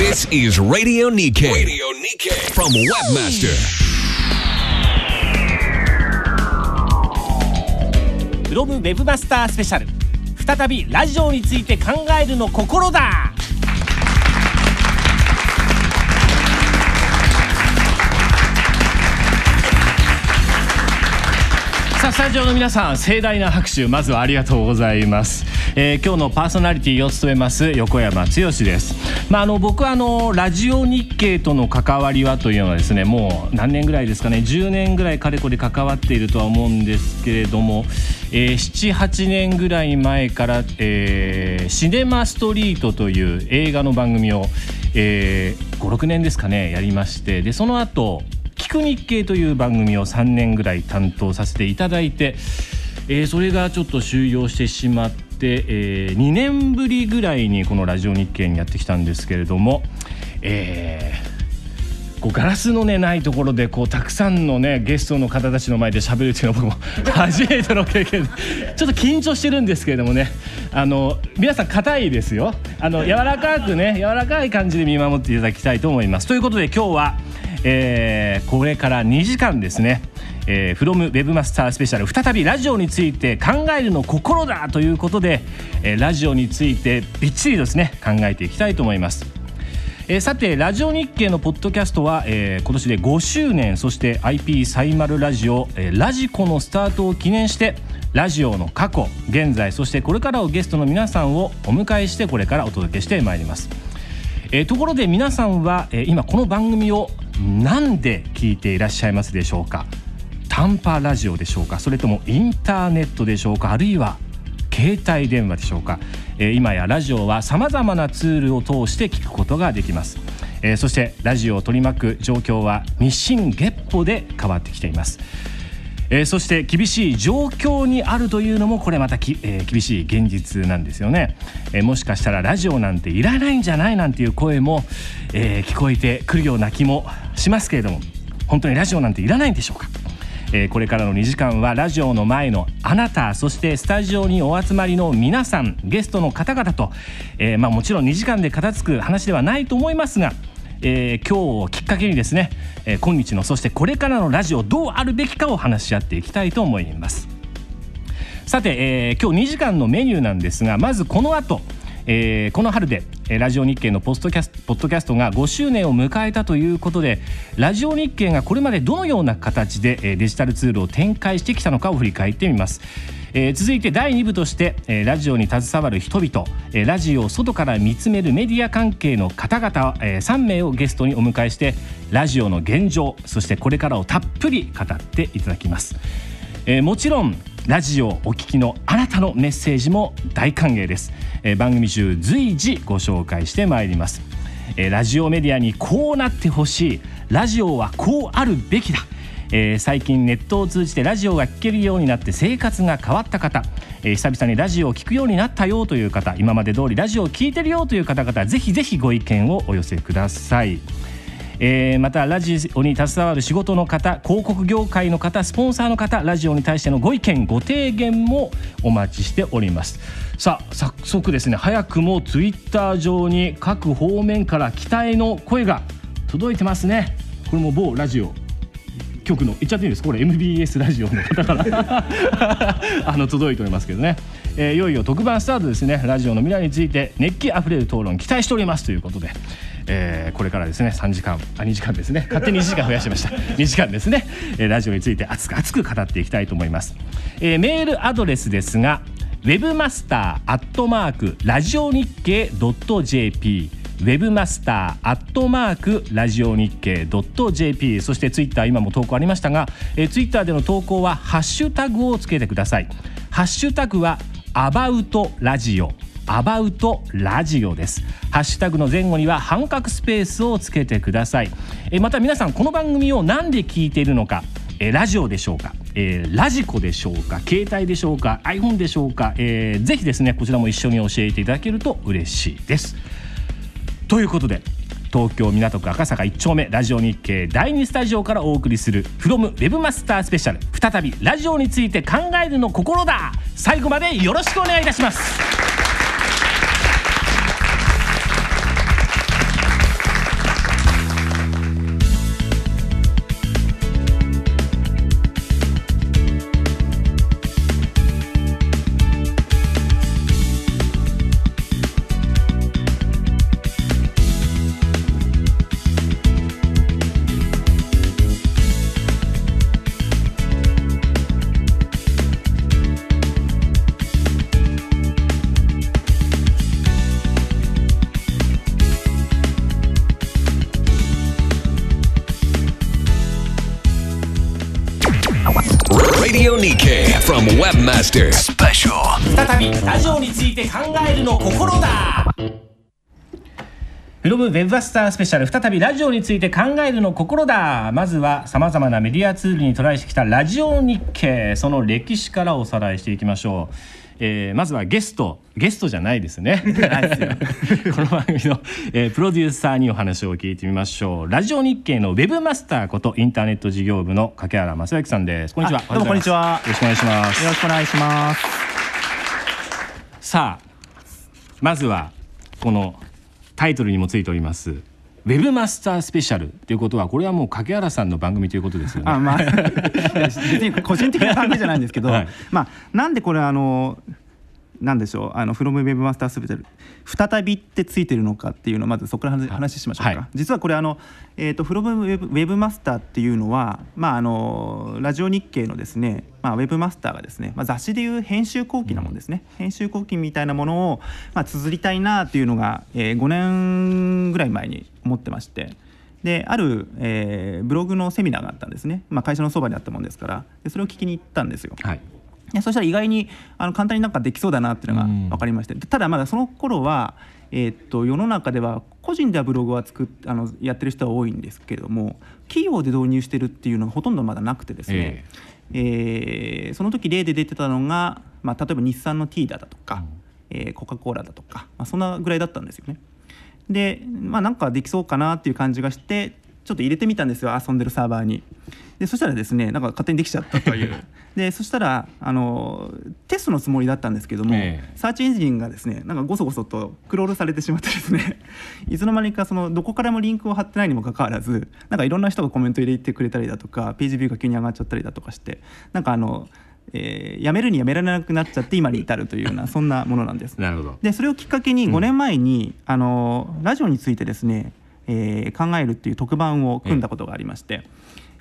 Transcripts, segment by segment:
This is Radio Nikkei. Radio Nikkei. From Webmaster. フロムウェブマスタースペシャル再びラジオについて考えるの心ださあスタジオの皆さん盛大な拍手まずはありがとうございます、えー今日のパーソナリティを務めます横山剛です。まああの僕はあのラジオ日経との関わりはというのはですねもう何年ぐらいですかね10年ぐらいかれこれ関わっているとは思うんですけれども、えー、78年ぐらい前から、えーシネマストリートという映画の番組を、えー56年ですかねやりましてでその後聞く日経という番組を3年ぐらい担当させていただいて、えーそれがちょっと終了してしまって、え2年ぶりぐらいにこのラジオ日経にやってきたんですけれども、えーこうガラスのねないところでこうたくさんのねゲストの方たちの前で喋るっていうのは僕も 初めての経験ちょっと緊張してるんですけれどもねあの皆さん硬いですよ。あの柔らかくね柔らかい感じで見守っていただきたいと思います。ということで今日は、えーこれから2時間ですね。えー、フロムウェブマスタースペシャル再びラジオについて考えるの心だということで、えーラジオについてびっちりですね考えていきたいと思います。えーさてラジオ日経のポッドキャストは、えー今年で5周年そして IP サイマルラジオ、えーラジコのスタートを記念してラジオの過去現在そしてこれからをゲストの皆さんをお迎えしてこれからお届けしてまいります。えーところで皆さんは、えー今この番組を何で聞いていらっしゃいますでしょうか？短波ラジオでしょうか？それともインターネットでしょうか？あるいは携帯電話でしょうか、えー今やラジオはさまざまなツールを通して聞くことができます、えーそしてラジオを取り巻く状況は日進月歩で変わってきています。えーそして厳しい状況にあるというのもこれまたき、え厳しい現実なんですよね、えもしかしたらラジオなんていらないんじゃないなんていう声も、え聞こえてくるような気もしますけれども本当にラジオなんていらないんでしょうか？えーこれからの2時間はラジオの前のあなたそしてスタジオにお集まりの皆さんゲストの方々と、えーまあ、もちろん2時間で片付く話ではないと思いますが、えー今日をきっかけにですね、え今日のそしてこれからのラジオどうあるべきかを話し合っていきたいと思います。さて、え今日2時間のメニューなんですがまずこの後、えーこの春で、ラジオ日経のポストキャスポッドキャストが5周年を迎えたということでラジオ日経がこれまでどのような形で、デジタルツールを展開してきたのかを振り返ってみます。えー続いて第2部として、えーラジオに携わる人々、えーラジオを外から見つめるメディア関係の方々、え3名をゲストにお迎えしてラジオの現状そしてこれからをたっぷり語っていただきます。えーもちろんラジオをお聞きのあなたのメッセージも大歓迎です、えー番組中随時ご紹介してまいります、えーラジオメディアにこうなってほしい。ラジオはこうあるべきだ。えー最近ネットを通じてラジオが聴けるようになって生活が変わった方、えー久々にラジオを聴くようになったよという方。今まで通りラジオを聴いてるよという方々ぜひぜひご意見をお寄せください。えーまたラジオに携わる仕事の方広告業界の方スポンサーの方ラジオに対してのご意見ご提言もお待ちしております。さあ早速ですね早くもツイッター上に各方面から期待の声が届いてますね。これも某ラジオ局の言っちゃっていいんですこれ MBS ラジオの方から。あの届いておりますけどね、えーいよいよ特番スタートですね。ラジオの未来について熱気あふれる討論期待しておりますということで、えーこれからですね3時間あ2時間ですね。勝手に1時間増やしました。2時間ですね、えーラジオについて熱く熱く語っていきたいと思います、えーメールアドレスですがウェブマスターアットマークラジオ日経 .jp ウェブマスター。アットマークラジオ日経 .jp そしてツイッター今も投稿ありましたが、えー、ツイッターでの投稿はハッシュタグをつけてください。ハッシュタグはアバウトラジオ。アバウトラジオです。ハッシュタグの前後には半角スペースをつけてください。えまた皆さんこの番組を何で聞いているのか。えラジオでしょうか、えーラジコでしょうか。携帯でしょうか。iPhone でしょうか、えーぜひですねこちらも一緒に教えていただけると嬉しいです。ということで東京港区赤坂1丁目ラジオ日経第2スタジオからお送りする「from ウェブマスタースペシャル」再びラジオについて考えるの心だ。最後までよろしくお願いいたします。Webmaster Special. 再びラジオについて考えるの心だ。フロムウェブマスタースペシャル再びラジオについて考えるの心だ。まずはさまざまなメディアツールにトライしてきたラジオ日経。その歴史からおさらいしていきましょう、えーまずはゲスト。ゲストじゃないですね。この番組の、えープロデューサーにお話を聞いてみましょう。ラジオ日経のウェブマスターことインターネット事業部の掛原正幸さんです。こんにちは。あどうもこんにちは。よろしくお願いしますよろしくお願いします。さあまずはこのタイトルにもついておりますウェブマスタースペシャルということはこれはもう掛原さんの番組ということですよね。あまあ 個人的な関係じゃないんですけど、はいまあなんでこれあのなんでしょう。あのフロムウェブマスタースペシャル再びってついてるのかっていうのをまずそこから話話しましょうか、はい。実はこれあの、えー、とフロムウェブウェブマスターっていうのは、まあ、あのラジオ日経のですね、まあ、ウェブマスターがですね、まあ、雑誌でいう編集後期なものですね、編集後期みたいなものを、まあ、綴りたいなっていうのが、えー、5年ぐらい前に思ってまして。である、えーブログのセミナーがあったんですね、まあ、会社のそばにあったもんですから。でそれを聞きに行ったんですよ。はい。でそしたら意外にあの簡単になんかできそうだなっていうのがうん。分かりまして、ただまだその頃はえーっと世の中では個人ではブログは作っあのやってる人は多いんですけれども企業で導入してるっていうのがほとんどまだなくてですね、えーその時例で出てたのが、まあ、例えば日産のティーダだとか、えーコカ・コーラだとか、まあ、そんなぐらいだったんですよね。でまあなんかできそうかなっていう感じがしてちょっと入れてみたんですよ遊んでるサーバーにでそしたらですねなんか勝手にできちゃったというでそしたらあのテストのつもりだったんですけども、ええサーチエンジンがですねなんかごそごそとクロールされてしまってですね いつの間にかそのどこからもリンクを貼ってないにもかかわらずなんかいろんな人がコメント入れてくれたりだとかページビューが急に上がっちゃったりだとかしてなんかあの、えーやめるにやめられなくなっちゃって今に至るというようなそんなものなんです。なるほど。でそれをきっかけに5年前に、あのラジオについてですね、えー考えるっていう特番を組んだことがありまして、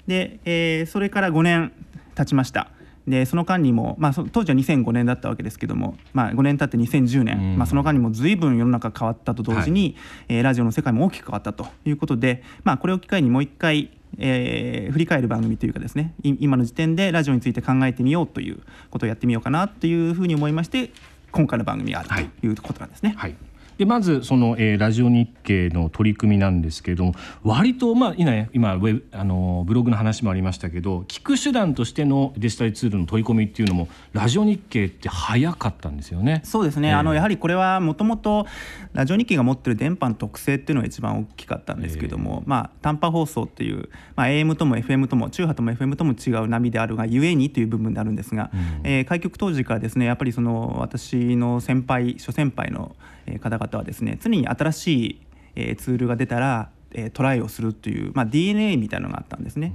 で、えーそれから5年経ちました。でその間にも、まあ、そ当時は2005年だったわけですけども、まあ、5年経って2010年、うん。まあ、その間にも随分世の中変わったと同時に、えーラジオの世界も大きく変わったということで、まあ、これを機会にもう一回えー振り返る番組というかですねい今の時点でラジオについて考えてみようということをやってみようかなというふうに思いまして今回の番組があるということなんですね。はい。でまずその、えーラジオ日経の取り組みなんですけれども割とまあ今ウェブあのブログの話もありましたけど聞く手段としてのデジタルツールの取り込みっていうのもラジオ日経って早かったんですよね。そうですね、ええあのやはりこれはもともとラジオ日経が持ってる電波の特性っていうのが一番大きかったんですけども、まあ、短波放送っていう、まあ、AM とも FM とも中波とも FM とも違う波であるがゆえにという部分であるんですが、えー開局当時からですねやっぱりその私の先輩諸先輩のえー方々はですね常に新しい、えーツールが出たら、えートライをするという、まあ、DNA みたいなのがあったんですね。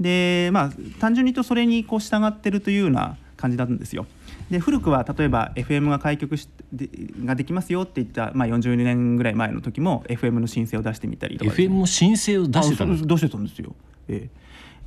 でまあ単純に言うとそれにこう従ってるというような感じなんですよ。で古くは例えば FM が開局しでができますよって言った、まあ、40年ぐらい前の時も FM の申請を出してみたりとかね FM の申請を出してたんですあそう出してたんですよ。ええ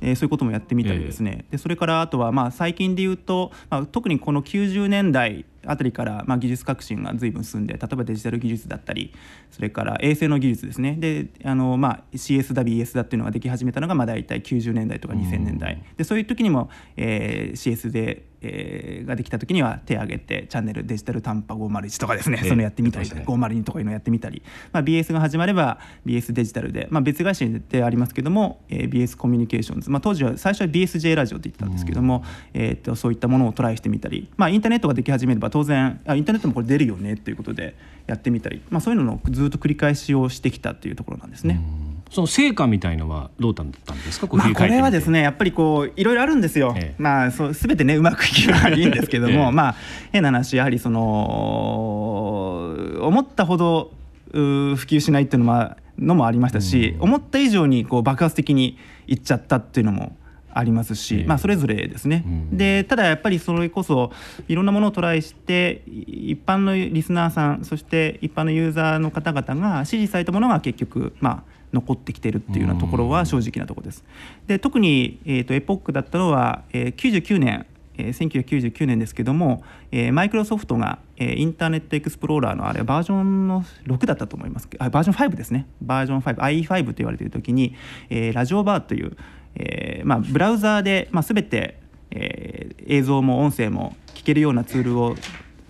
えーそういうこともやってみたりですね、でそれからあとはまあ最近で言うと、まあ、特にこの90年代あたりからまあ技術革新が随分進んで例えばデジタル技術だったりそれから衛星の技術ですね。であの、まあ、CS だ BS だっていうのができ始めたのがまあ大体90年代とか2000年代。でそういう時にも、えー CS で、えーができた時には手を挙げてチャンネルデジタル短波501とかですね、ええそのやってみたりね。502とかいうのをやってみたり、まあ、BS が始まれば BS デジタルで、まあ、別会社でありますけども、えー BS コミュニケーションズ、まあ、当時は最初は BSJ ラジオって言ってたんですけども、えー、とそういったものをトライしてみたり、まあ、インターネットができ始めれば当然あインターネットもこれ出るよねということでやってみたり、まあ、そういうののずっと繰り返しをしてきたっていうところなんですね。その成果みたいのはどうだったんですか？こうまあ、これはですねやっぱりこういろいろあるんですよ、ええ。まあそう全てねうまくいけばいいんですけども、ええ。まあ変な話やはりその思ったほど普及しないっていうのものもありましたし、思った以上にこう爆発的にいっちゃったっていうのもありますし、ええ。まあ、それぞれですね、うん。でただやっぱりそれこそいろんなものをトライしてい一般のリスナーさんそして一般のユーザーの方々が支持されたものが結局まあ残ってきてるっていうようなところは正直なところです。で特に、えー、とエポックだったのは、えー99年えー1999年ですけども、えーマイクロソフトが、えーインターネットエクスプローラーのあれバージョンの6だったと思います。あバージョン5ですね。バージョン 5IE5 と言われている時に、えーラジオバーという、えーまあ、ブラウザーで、まあ、全てえー映像も音声も聞けるようなツールを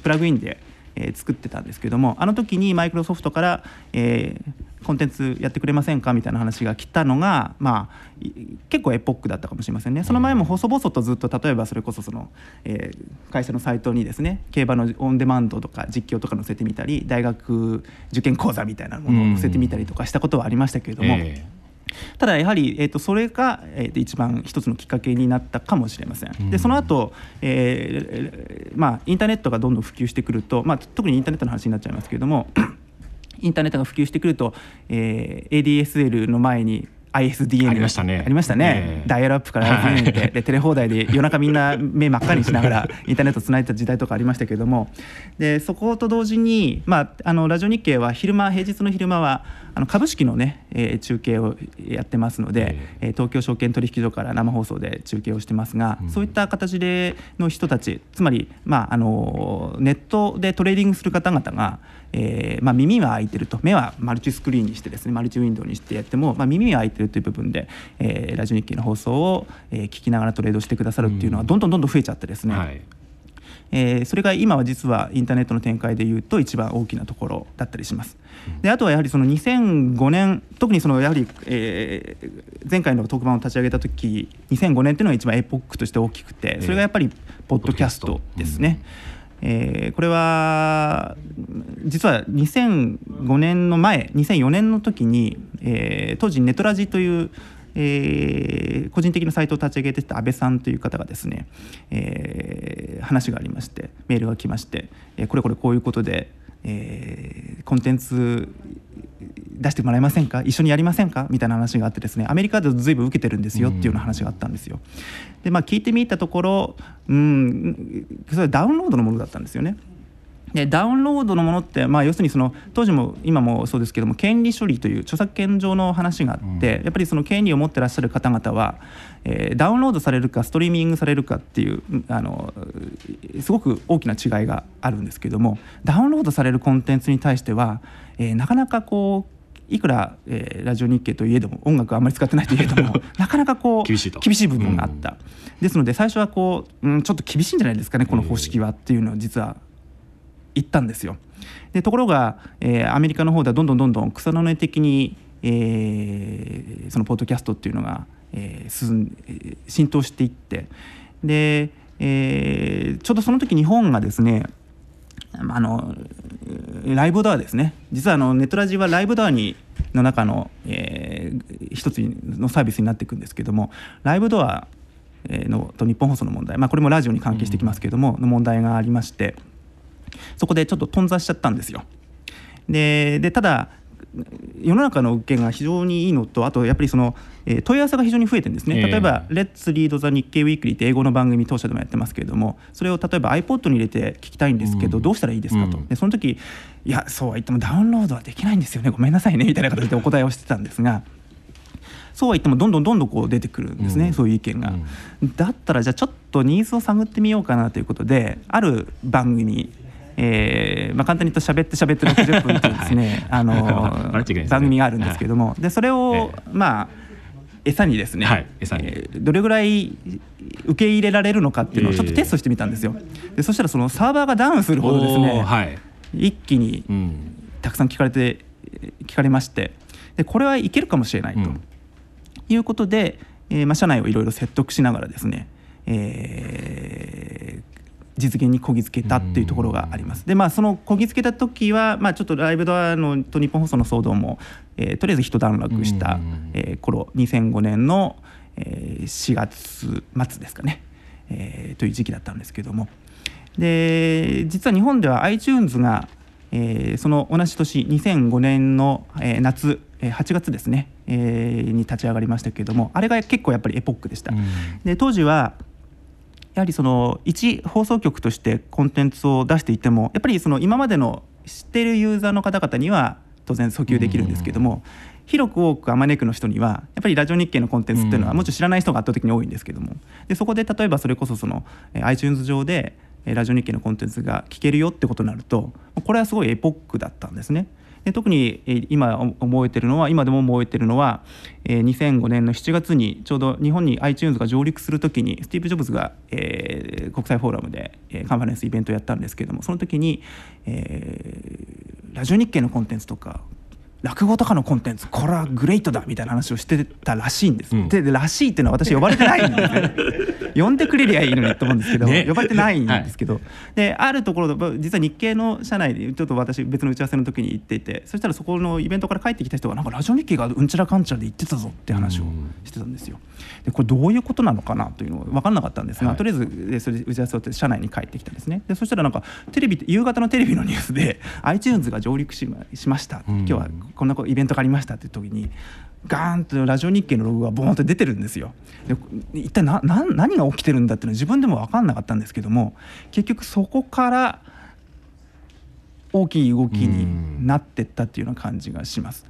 プラグインで、えー作ってたんですけどもあの時にマイクロソフトから、えーコンテンツやってくれませんかみたいな話が来たのが、まあ、い結構エポックだったかもしれませんねその前も細々とずっと例えばそれこそその、えー会社のサイトにですね競馬のオンデマンドとか実況とか載せてみたり大学受験講座みたいなものを載せてみたりとかしたことはありましたけれども。えただやはり、えー、とそれが、えーと一番一つのきっかけになったかもしれません。でその後、えーまあインターネットがどんどん普及してくると、まあ、特にインターネットの話になっちゃいますけれどもインターネットが普及してくると、えー ADSL の前に ISDN ありましたね。ありましたね、ええ。ダイヤルアップから ISDN ででテレ放題で夜中みんな目真っ赤にしながら インターネットつないでた時代とかありましたけれども。でそこと同時に、まあ、あのラジオ日経は昼間平日の昼間はあの株式のね、えー中継をやってますので、えー東京証券取引所から生放送で中継をしてますが、そういった形での人たちつまり、まあ、あのネットでトレーディングする方々が、えーまあ、耳は開いてると。目はマルチスクリーンにしてですねマルチウィンドウにしてやっても、まあ、耳は開いてるという部分で、えーラジオ日経の放送を、えー聞きながらトレードしてくださるっていうのはどんどんどんどん増えちゃってですね、はい。えーそれが今は実はインターネットの展開でいうと一番大きなところだったりします。であとはやはりその2005年特にそのやはり、えー前回の特番を立ち上げた時2005年っていうのが一番エポックとして大きくてそれがやっぱりポッドキャストですね。えーえこれは実は2005年の前2004年の時に、えー当時ネトラジという、えー個人的なサイトを立ち上げてた安倍さんという方がですね、え話がありましてメールが来まして、えこれこれこういうことで、えーコンテンツ出してもらえませんか？一緒にやりませんか？みたいな話があってですねアメリカでずいぶん受けてるんですよっていうような話があったんですよ。でまあ聞いてみたところうんそれはダウンロードのものだったんですよね。でダウンロードのものって、まあ、要するにその当時も今もそうですけども権利処理という著作権上の話があって、やっぱりその権利を持ってらっしゃる方々は、えーダウンロードされるかストリーミングされるかっていううんあのすごく大きな違いがあるんですけどもダウンロードされるコンテンツに対しては、えーなかなかこういくら、えーラジオ日経といえども音楽あんまり使ってないといえども なかなかこう厳しいと。部分があった、ですので最初はこう、うん、ちょっと厳しいんじゃないですかねこの方式はっていうのを実は言ったんですよ。でところが、えーアメリカの方ではどんどんどんどん草の根的に、えーそのポッドキャストっていうのが、えー進ん浸透していって。で、えーちょうどその時日本がですねあのライブドアですね。実はあのネットラジはライブドアにの中の、えー一つのサービスになっていくんですけどもライブドアのと日本放送の問題、まあ、これもラジオに関係してきますけども、の問題がありましてそこでちょっと頓挫しちゃったんですよ。ででただ世の中の受けが非常にいいのとあとやっぱりその、えー問い合わせが非常に増えてるんですね、ええ。例えば「レッツリードザ日経ウィークリーって英語の番組当社でもやってますけれどもそれを例えば iPod に入れて聞きたいんですけど、うん。どうしたらいいですかと、うん。でその時いやそうは言ってもダウンロードはできないんですよね。ごめんなさいね。みたいな形でお答えをしてたんですがそうは言ってもどんどんどんどんこう出てくるんですね、うん。そういう意見が、だったらじゃあちょっとニーズを探ってみようかなということである番組えーまあ、簡単に言うと喋って喋って60分というですね、あの笑っちゃいけないですね。番組があるんですけども、でそれを、えまあ餌にですね、はい餌に。えーどれぐらい受け入れられるのかっていうのをちょっとテストしてみたんですよ。でそしたらそのサーバーがダウンするほどですね、はい。一気にうん。たくさん聞かれて聞かれましてでこれはいけるかもしれないと、うん。いうことで、えーまあ、社内をいろいろ説得しながらですね、えー実現にこぎつけたっていうところがあります。でまあそのこぎつけた時は、まあ、ちょっとライブドアのと日本放送の騒動も、えーとりあえず一段落した、うんえー頃2005年の、えー4月末ですかね、えーという時期だったんですけどもで実は日本では iTunes が、えーその同じ年2005年の、えー夏、えー8月ですね、えーに立ち上がりましたけれどもあれが結構やっぱりエポックでした。うんで当時はやはりその一放送局としてコンテンツを出していてもやっぱりその今までの知っているユーザーの方々には当然訴求できるんですけども、広く多くあまねくの人にはやっぱりラジオ日経のコンテンツっていうのはうんもちろん知らない人が圧倒的に多いんですけどもでそこで例えばそれこそそのえー iTunes 上でえーラジオ日経のコンテンツが聞けるよってことになるとこれはすごいエポックだったんですね。で特にえー今覚えてるのは今でも覚えてるのは、えー2005年の7月にちょうど日本に iTunes が上陸するときにスティーブ・ジョブズが、えー国際フォーラムで、えーカンファレンスイベントをやったんですけれどもその時に、えーラジオ日経のコンテンツとか落語とかのコンテンツこれはグレートだみたいな話をしてたらしいんです、うん。ででらしいっていうのは私呼ばれてないんですよ 呼んでくれりゃいいのにと思うんですけど、ね。呼ばれてないんですけど、であるところで実は日経の社内でちょっと私別の打ち合わせの時に行っていてそしたらそこのイベントから帰ってきた人がなんかラジオ日経がうんちゃらかんちゃらで言ってたぞって話をしてたんですよ。でこれどういうことなのかなというのは分かんなかったんですが、はい。とりあえずでそれで打ち合わせをって社内に帰ってきたんですね。でそしたらなんかテレビ夕方のテレビのニュースで iTunes が上陸しました、うん。今日はこんなこイベントがありましたっていう時にガーンとラジオ日経のロゴがボーンと出てるんですよ。で一体何が起きてるんだっていうのは自分でも分かんなかったんですけども結局そこから大きい動きになってったっていうような感じがします。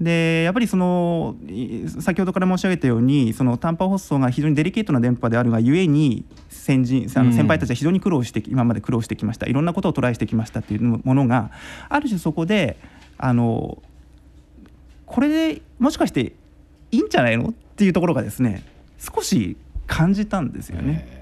でやっぱりそのい先ほどから申し上げたようにその短波放送が非常にデリケートな電波であるがゆえに先人あうんの先輩たちは非常に苦労してき今まで苦労してきましたいろんなことをトライしてきましたっていうものがある種そこであのこれでもしかしていいんじゃないの？っていうところがですね少し感じたんですよね。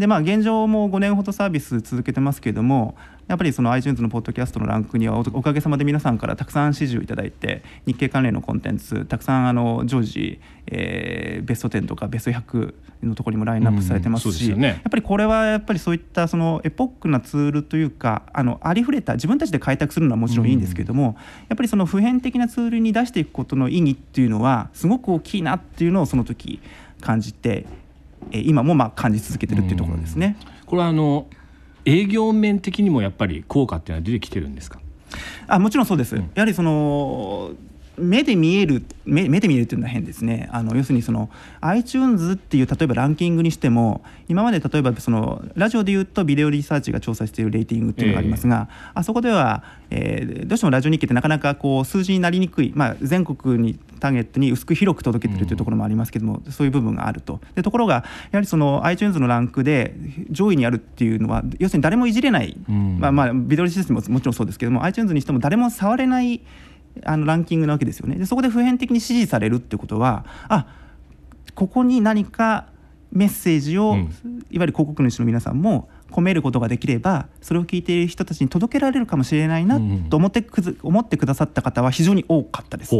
でまあ現状も5年ほどサービス続けてますけれどもやっぱりその iTunes のポッドキャストのランクにはおおかげさまで皆さんからたくさん支持をいただいて日経関連のコンテンツたくさんあの常時、えーベスト10とかベスト100のところにもラインナップされてますうんそうし、ですよね。やっぱりこれはやっぱりそういったそのエポックなツールというかあのありふれた自分たちで開拓するのはもちろんいいんですけれども、やっぱりその普遍的なツールに出していくことの意義っていうのはすごく大きいなっていうのをその時感じて、えー今もまあ感じ続けてるっていうところですね。これはあの営業面的にもやっぱり効果っていうのは出てきてるんですか？あもちろんそうです、やはりその目で見える目目で見えるっていうのは変ですね。あの要するにその iTunes っていう例えばランキングにしても今まで例えばそのラジオで言うとビデオリサーチが調査しているレーティングっていうのがありますが、あそこでは、えーどうしてもラジオ日経ってなかなかこう数字になりにくい、まあ、全国にターゲットに薄く広く届けてるというところもありますけども、そういう部分があると。でところがやはりその iTunes のランクで上位にあるっていうのは要するに誰もいじれない、うん。まあまあビデオリシステムももちろんそうですけども iTunes にしても誰も触れないあのランキングなわけですよね。でそこで普遍的に支持されるってことはあここに何かメッセージを、うん。いわゆる広告主の皆さんも込めることができればそれを聞いている人たちに届けられるかもしれないなうんと思ってくず思ってくださった方は非常に多かったです。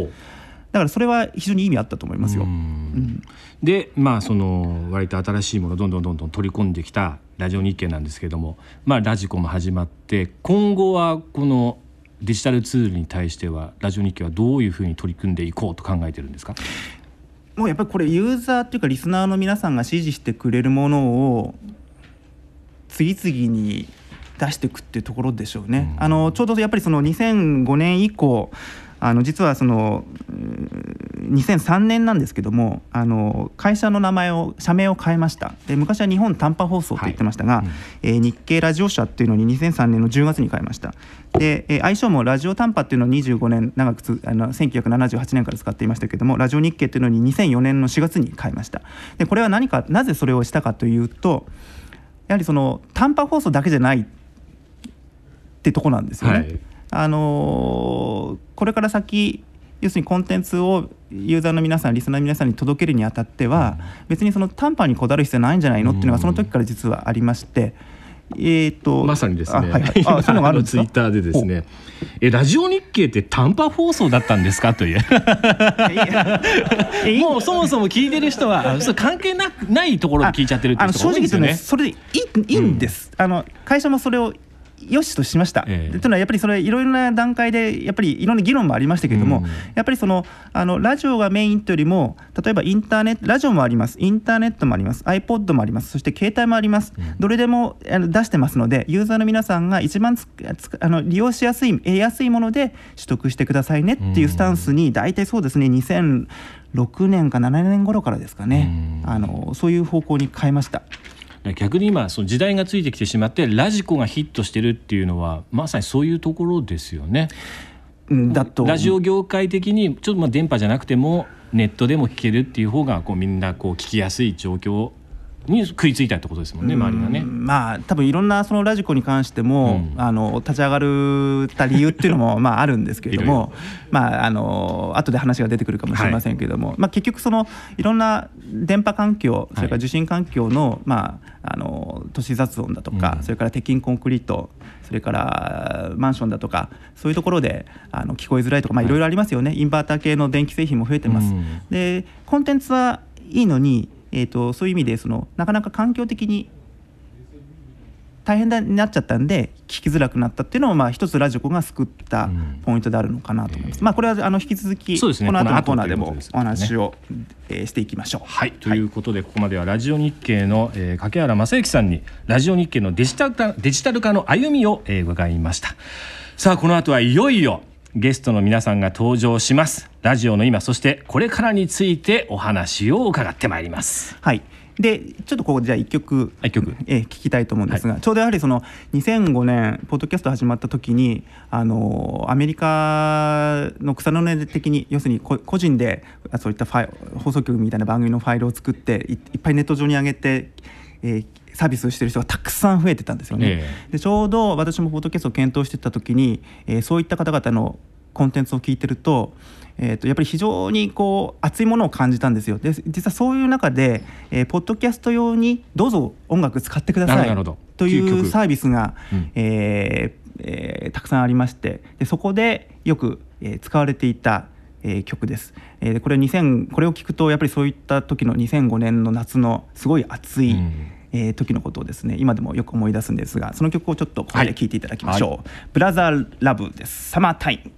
だからそれは非常に意味あったと思いますよ。うん。うん。でまあその割と新しいものをどんどんどんどん取り込んできたラジオ日経なんですけれどもまあラジコも始まって今後はこのデジタルツールに対してはラジオ日経はどういうふうに取り組んでいこうと考えてるんですか？もうやっぱりこれユーザーっていうかリスナーの皆さんが支持してくれるものを次々に出していくっていうところでしょうね。あのちょうどやっぱりその2005年以降あの実はそのうー2003年なんですけどもあの会社の名前を社名を変えました。で昔は日本短波放送って言ってましたが、はい。うん。えー日経ラジオ社っていうのに2003年の10月に変えました。で、えー愛称もラジオ短波っていうのを25年長くつあの1978年から使っていましたけどもラジオ日経っていうのに2004年の4月に変えました。でこれは何かなぜそれをしたかというとやはりその短波放送だけじゃないってとこなんですよね。はいあのーこれから先要するにコンテンツをユーザーの皆さんリスナーの皆さんに届けるにあたっては、別にその短波にこだわる必要ないんじゃないのっていうのがその時から実はありまして。えー、とまさにですね、あはい。はい、あそのツイッターでですね。えラジオ日経って短波放送だったんですか？という。もうそもそも聞いてる人はそれ関係なくないところで聞いちゃってるっていね正直言うとねそれでいいいいんです、あの会社もそれをよしとしました。ええ。でというのはやっぱりそれいろいろな段階でやっぱりいろんな議論もありましたけれども、うん。やっぱりそのあのラジオがメインというよりも例えばインターネットラジオもあります。インターネットもあります。iPod もあります。そして携帯もあります、どれでもあの出してますのでユーザーの皆さんが一番つつあの利用しやすい得やすいもので取得してくださいねっていうスタンスに大体そうですね2006年か7年頃からですかね、あのそういう方向に変えました。逆に今その時代がついてきてしまってラジコがヒットしてるっていうのはまさにそういうところですよね。うんだとラジオ業界的にちょっとまあ電波じゃなくてもネットでも聞けるっていう方がこうみんなこう聞きやすい状況に食いついたってことですもんね周りがね。まあ多分いろんなそのラジコに関しても、うん。あの立ち上がるた理由っていうのも まああるんですけれどもまああの後で話が出てくるかもしれませんけれども、まあ結局そのいろんな電波環境それから受信環境の、まああの都市雑音だとか、うん。それから鉄筋コンクリートそれからマンションだとかそういうところであの聞こえづらいとかまあいろいろありますよね、インバーター系の電気製品も増えてます。うん。でコンテンツはいいのに、えー、とそういう意味でそのなかなか環境的に大変になっちゃったんで聞きづらくなったっていうのもまあ一つラジコが救ったうん。ポイントであるのかなと思います。まあこれはあの引き続きね。この後のコーナーでもお話を、えーしていきましょう。はい、ということでここまではラジオ日経の、えー、掛原正幸さんにラジオ日経のデジタル化デジタル化の歩みを、えー伺いました。さあこの後はいよいよゲストの皆さんが登場しますラジオの今そしてこれからについてお話を伺ってまいります。はい。でちょっとここじゃあ一曲一曲。えー聞きたいと思うんですが、ちょうどやはりその2005年ポッドキャスト始まった時にあのアメリカの草の根的に要するにこ個人であそういったファイ放送局みたいな番組のファイルを作っていいっぱいネット上に上げて、えーサービスをしている人がたくさん増えてたんですよね。え。でちょうど私もポッドキャストを検討してた時に、えーそういった方々のコンテンツを聞いてると,、えー、とやっぱり非常にこう熱いものを感じたんですよ。で実はそういう中で、えーポッドキャスト用にどうぞ音楽使ってくださいというサービスが、うん。えーえーたくさんありまして。でそこでよく、えー使われていた、えー曲です、えーでこれ2000これを聞くとやっぱりそういった時の2005年の夏のすごい暑い、うん。えー時のことをですね今でもよく思い出すんですがその曲をちょっとここで聴い。ていただきましょう、はいブラザーラブです。サマータイム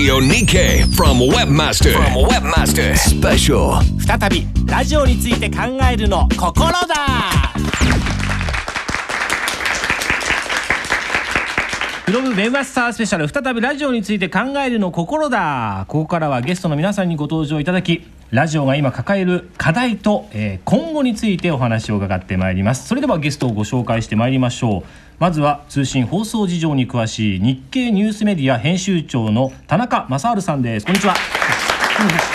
Radio Nikkei from Webmaster. From Webmaster. Special. 再びラジオについて考えるの心だ。フロムウェブマスタースペシャル再びラジオについて考えるの心だ。ここからはゲストの皆さんにご登場いただきラジオが今抱える課題と、えー今後についてお話を伺ってまいります。それではゲストをご紹介してまいりましょうまずは通信放送事情に詳しい日経ニュースメディア編集長の田中正治さんです。こんにちは。よ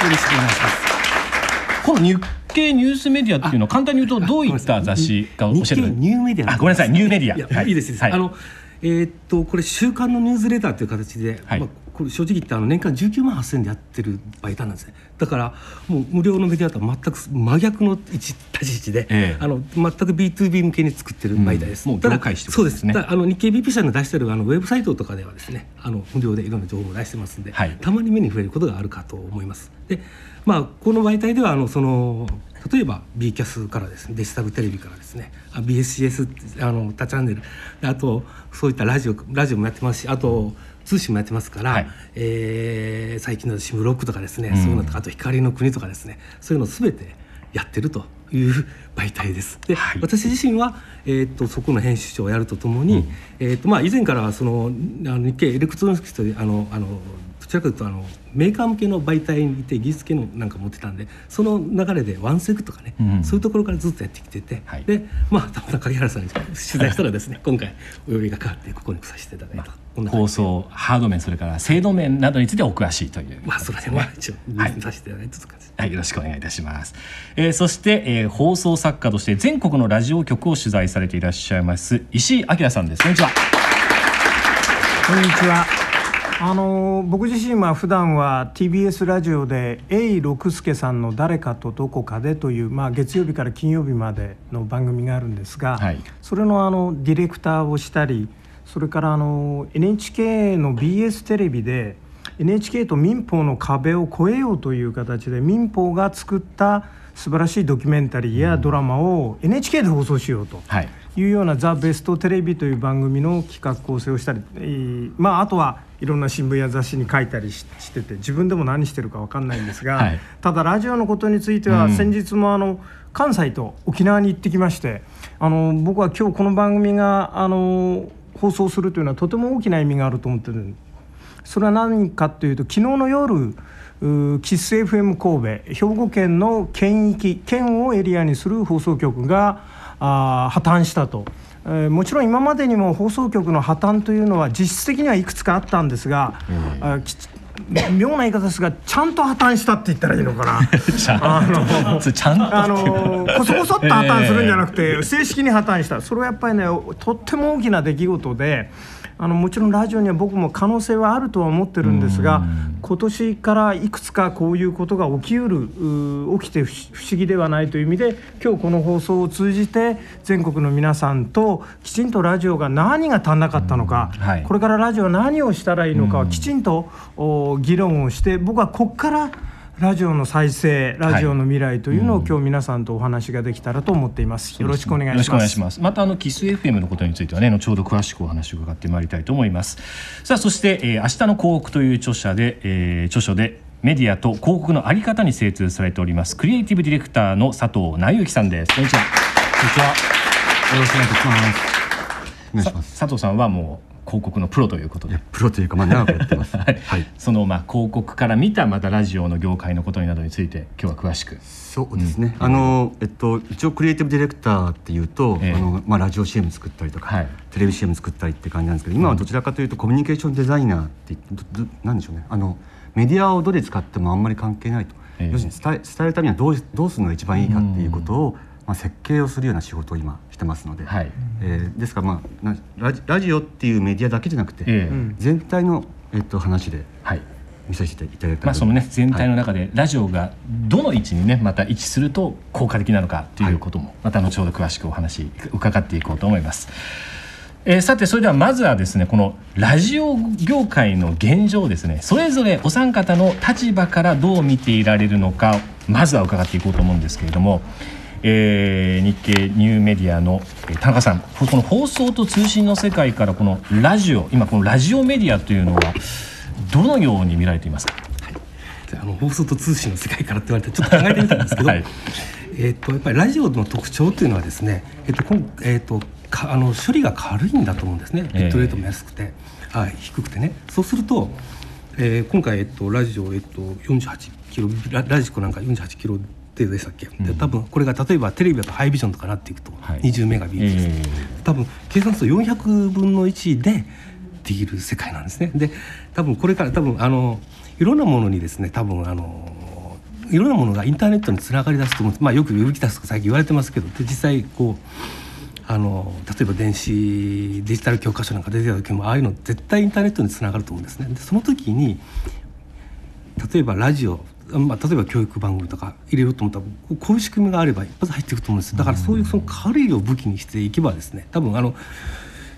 ろしくお願いします。この日経ニュースメディアっていうのは簡単に言うとどういった雑誌か教えて日経ニューメディアあごめんなさい。ニューメディア。いや、はいい、いですいいです、はい。あのえーっとこれ週刊のニュースレターという形で、はい。まあ、これ正直言ってあの年間19万8000でやってる媒体なんですね。だからもう無料のメディアとは全く真逆の一立ち位置で、ええ。あの全く B2B 向けに作ってる媒体です、うん。もう業界誌ってこそうです。すねあの日経 BP 社の出してるあのウェブサイトとかではですねあの無料でいろんな情報を出してますんで、はい。たまに目に触れることがあるかと思います。で、まあこの媒体ではあのその例えば B キャスからですねデジタルテレビからですねあ BS CS あの多チャンネルであとそういったラジオラジオもやってますしあと通信もやってますから、はい。えー最近の SIM ロックとかですね、うん。そういうのとかあと光の国とかですねそういうのを全てやってるという 媒体です。で、はい。私自身は、えー、とそこの編集長をやるとともに、えーとまあ、以前からそのあの日経エレクトロニクスというあのあのどちらかというとあのメーカー向けの媒体にいて技術系のなんか持ってたんでその流れでワンセグとかね、うんそういうところからずっとやってきてて、はいでまあたまたま影原さんに取材したらですね今回お呼びがかかってここに来させていただいた、こんな感放じで送ハード面それから制度面などについてお詳しいというまあその辺は一応見させていただいたという感じです。はい、よろしくお願いいたします。えーそして、えー放送作家として全国のラジオ局を取材されていらっしゃいます石井明さんです。こんにちは。こんにちは。あの僕自身は普段は TBS ラジオで「永六輔さんの誰かとどこかで」という、まあ、月曜日から金曜日までの番組があるんですが、はいそれのあのディレクターをしたりそれからあの NHK の BS テレビで NHK と民放の壁を越えようという形で民放が作った素晴らしいドキュメンタリーやドラマを NHK で放送しようと。はい。いうような「ザ・ベストテレビ」という番組の企画構成をしたり、えーまあ、あとはいろんな新聞や雑誌に書いたりししてて自分でも何してるか分かんないんですが、はいただラジオのことについてはうん先日もあの関西と沖縄に行ってきましてあの僕は今日この番組があの放送するというのはとても大きな意味があると思ってる。それは何かというと昨日の夜うキス FM 神戸兵庫県の県域県をエリアにする放送局があー破綻したと。えーもちろん今までにも放送局の破綻というのは実質的にはいくつかあったんですが、あきち妙な言い方ですがちゃんと破綻したって言ったらいいのかな？ちゃんと、それちゃんと。あのこそこそっと破綻するんじゃなくて、正式に破綻したそれはやっぱりねとっても大きな出来事であのもちろんラジオには僕も可能性はあるとは思ってるんですが今年からいくつかこういうことが起きうるう起きて不思議ではないという意味で今日この放送を通じて全国の皆さんときちんとラジオが何が足んなかったのか、はい。これからラジオは何をしたらいいのかをきちんとお議論をして僕はここからラジオの再生ラジオの未来というのを、今日皆さんとお話ができたらと思っています。よろしくお願いします。よろしくお願いします。またあのキス FM のことについてはね、後ほど詳しくお話を伺ってまいりたいと思います。さあそして、えー、明日の広告という著者で、えー著書でメディアと広告のあり方に精通されておりますクリエイティブディレクターの佐藤直之さんです。こんにちは。こんにちは。よろしくお願いします。お願いします。佐藤さんはもう広告のプロということで。プロというかまあ長くやってます。はいはい。そのまあ広告から見たまたラジオの業界のことなどについて今日は詳しくそうですね。あのえっと一応クリエイティブディレクターっていうと、ええあのまあラジオ CM 作ったりとか、はいテレビ CM 作ったりって感じなんですけど、今はどちらかというとコミュニケーションデザイナーってなんでしょうね。あのメディアをどれ使ってもあんまり関係ないと。ええ要するに伝え伝えるためにはどうどうするのが一番いいかっていうことを、まあ設計をするような仕事を今してますので、はい。えーですからまあなラジラジオっていうメディアだけじゃなくて、ええ。全体のえっと話ではい。見させていただいたまあそのね全体のはい中でラジオがどの位置にねまた位置すると効果的なのかということもまた後ほど詳しくお話伺っていこうと思います。えーさてそれではまずはですねこのラジオ業界の現状をですね。それぞれお三方の立場からどう見ていられるのかまずは伺っていこうと思うんですけれども、えー日経ニューメディアのえー田中さんこの放送と通信の世界からこのラジオ今このラジオメディアというのはどのように見られていますか？であの放送と通信の世界からって言われてちょっと考えてみたんですけど、はいえっとやっぱりラジオの特徴っていうのはですね、えっとこんえっとかあの処理が軽いんだと思うんですね。ビットレートも安くて、はい低くてね。そうすると、えー今回えっとラジオえっと48キロララジコなんか48キロ程度でしたっけ？で多分これが例えばテレビだとハイビジョンとかなっていくとはい20メガビートです。え多分計算すると400分の1でできる世界なんですね。で多分これから多分あのいろんなものにですね多分あのいろんなものがインターネットにつながり出すと思うんですまあよくウィキタスとか最近言われてますけどで実際こうあの例えば電子デジタル教科書なんか出てた時もああいうの絶対インターネットにつながると思うんですね。でその時に例えばラジオ、まあ、例えば教育番組とか入れようと思ったらこういう仕組みがあれば一発入っていくと思うんです。だからそういうその軽いを武器にしていけばですね多分あの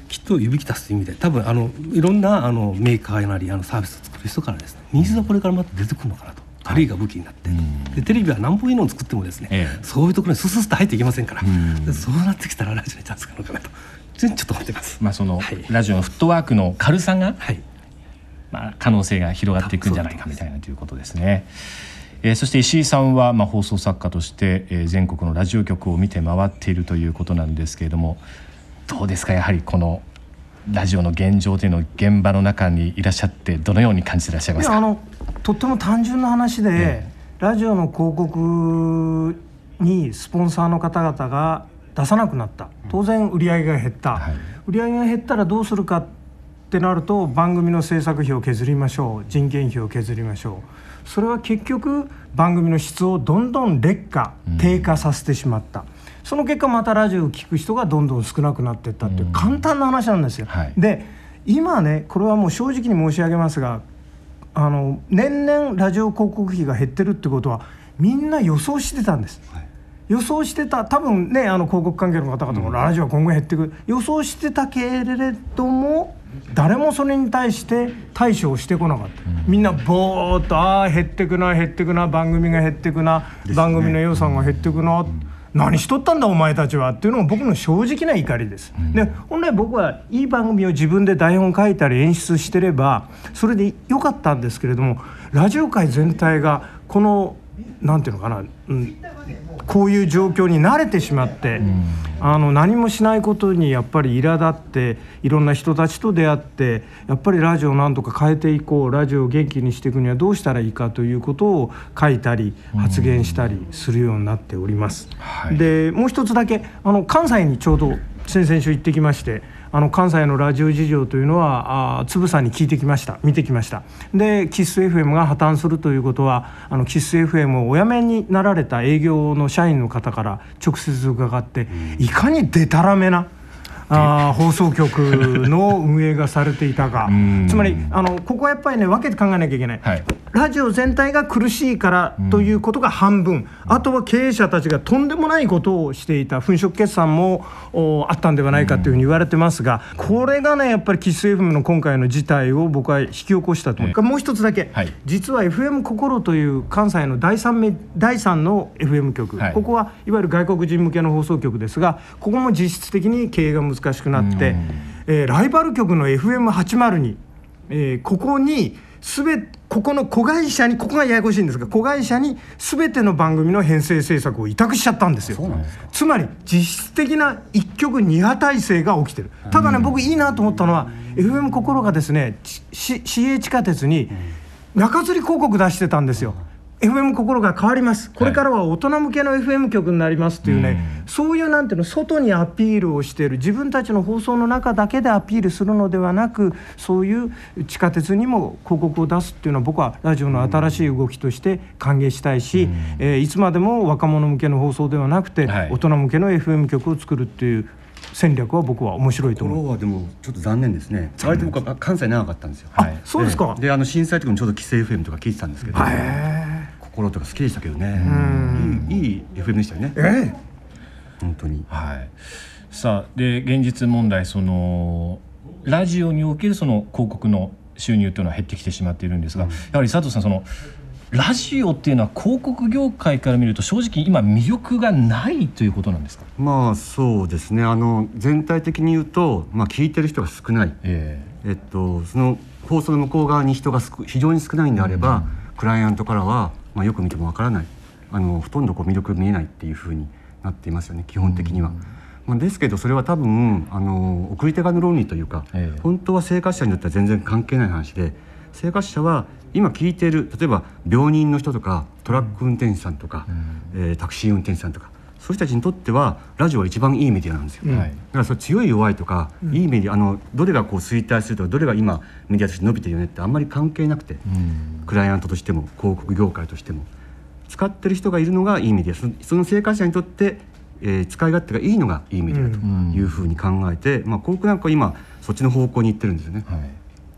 きっと指き足すという意味で多分あのいろんなあのメーカーなりあのサービスを作る人からですねニーズがこれからまた出てくるのかなと。軽いが武器になって、でテレビは何本いいのを作ってもですね、ええ。そういうところにススッと入っていけませんから、ん。でそうなってきたらラジオにチャンスがあるのかなと。ちょっと思ってます。まあそのはい。ラジオのフットワークの軽さがはいまあ、可能性が広がっていくんじゃないかみたいなということですね。えーそして石井さんは、まあ、放送作家として、えー全国のラジオ局を見て回っているということなんですけれどもどうですかやはりこのラジオの現状というのを現場の中にいらっしゃってどのように感じていらっしゃいますか？いやあのとっても単純な話で、えラジオの広告にスポンサーの方々が出さなくなった。当然売り上げが減った、はい。売り上げが減ったらどうするかってなると番組の制作費を削りましょう人件費を削りましょう。それは結局番組の質をどんどん劣化低下させてしまった、その結果またラジオを聞く人がどんどん少なくなっていったっていう簡単な話なんですよ。はい。で今ねこれはもう正直に申し上げますがあの年々ラジオ広告費が減ってるってことはみんな予想してたんです。予想してた多分ねあの広告関係の方々もラジオは今後減っていく、予想してたけれども誰もそれに対して対処をしてこなかった、みんなぼーっとああ減ってくな減ってくな番組が減ってくな、番組の予算が減ってくな、何しとったんだお前たちはっていうのが僕の正直な怒りです、で本来僕はいい番組を自分で台本書いたり演出してればそれでよかったんですけれどもラジオ界全体がこのなんていうのかな、うん、こういう状況に慣れてしまって、あの何もしないことにやっぱり苛立っていろんな人たちと出会ってやっぱりラジオをなんとか変えていこうラジオを元気にしていくにはどうしたらいいかということを書いたり発言したりするようになっております。はい。でもう一つだけあの関西にちょうど先々週行ってきましてあの関西のラジオ事情というのはあーつぶさに聞いてきました。見てきました。でキス FM が破綻するということはあのキス FM をお辞めになられた営業の社員の方から直接伺って、いかにでたらめなあー放送局の運営がされていたか ん。つまりあのここはやっぱりね分けて考えなきゃいけない、はい。ラジオ全体が苦しいからということが半分、あとは経営者たちがとんでもないことをしていた粉飾決算もおあったんではないかというふうに言われてますが、これがねやっぱり喫水 FM の今回の事態を僕は引き起こしたと。思う、もう一つだけ、はい。実は FM 心という関西の第三目第三の FM 局、はい。ここはいわゆる外国人向けの放送局ですがここも実質的に経営が難しくなって、えーライバル局の FM802 えーここにすべここの子会社にここがややこしいんですが子会社に全ての番組の編成制作を委託しちゃったんですよ。つまり実質的な一曲二派体制が起きてる。ただね僕いいなと思ったのは FM 心がですね市営地下鉄に中吊り広告出してたんですよ FM 心が変わります。これからは大人向けの FM 局になりますっていうね、そういうなんていうの外にアピールをしている自分たちの放送の中だけでアピールするのではなくそういう地下鉄にも広告を出すっていうのは僕はラジオの新しい動きとして歓迎したいし、えーいつまでも若者向けの放送ではなくて、はい。大人向けの FM 局を作るっていう戦略は僕は面白いと思う。ろはでもちょっと残念ですね。割と僕は関西長かったんですよ。はいそうですか、ええ。であの震災時もちょうど規制 FM とか聞いてたんですけど心とか好きでしたけどね。いいいい FM でしたよね。ええ。本当に。はい、さあで現実問題そのラジオにおけるその広告の収入というのは減ってきてしまっているんですが、やはり佐藤さんそのラジオっていうのは広告業界から見ると正直今魅力がないということなんですか、まあそうですね。あの全体的に言うと、まあ、聞いてる人が少ない。ええ。っとその放送の向こう側に人が少非常に少ないんであれば、クライアントからは、まあ、よく見てもわからない。あのほとんどこう魅力見えないっていうふうになっていますよね基本的には。まあ、ですけどそれは多分あの送り手側の論理というか、ええ。本当は生活者によっては全然関係ない話で生活者は今聞いている例えば病人の人とかトラック運転手さんとか、えータクシー運転手さんとかそういう人たちにとってはラジオは一番いいメディアなんですよ。はい。だからそれ強い弱いとか、いいメディアあのどれがこう衰退するとかどれが今メディアとして伸びてるよねってあんまり関係なくて、クライアントとしても広告業界としても。使ってる人がいるのがいいメディア。そのその生活者にとって、えー使い勝手がいいのがいいメディアというふうに考えて、まあ、広告なんかは今そっちの方向に行ってるんですよね。はい。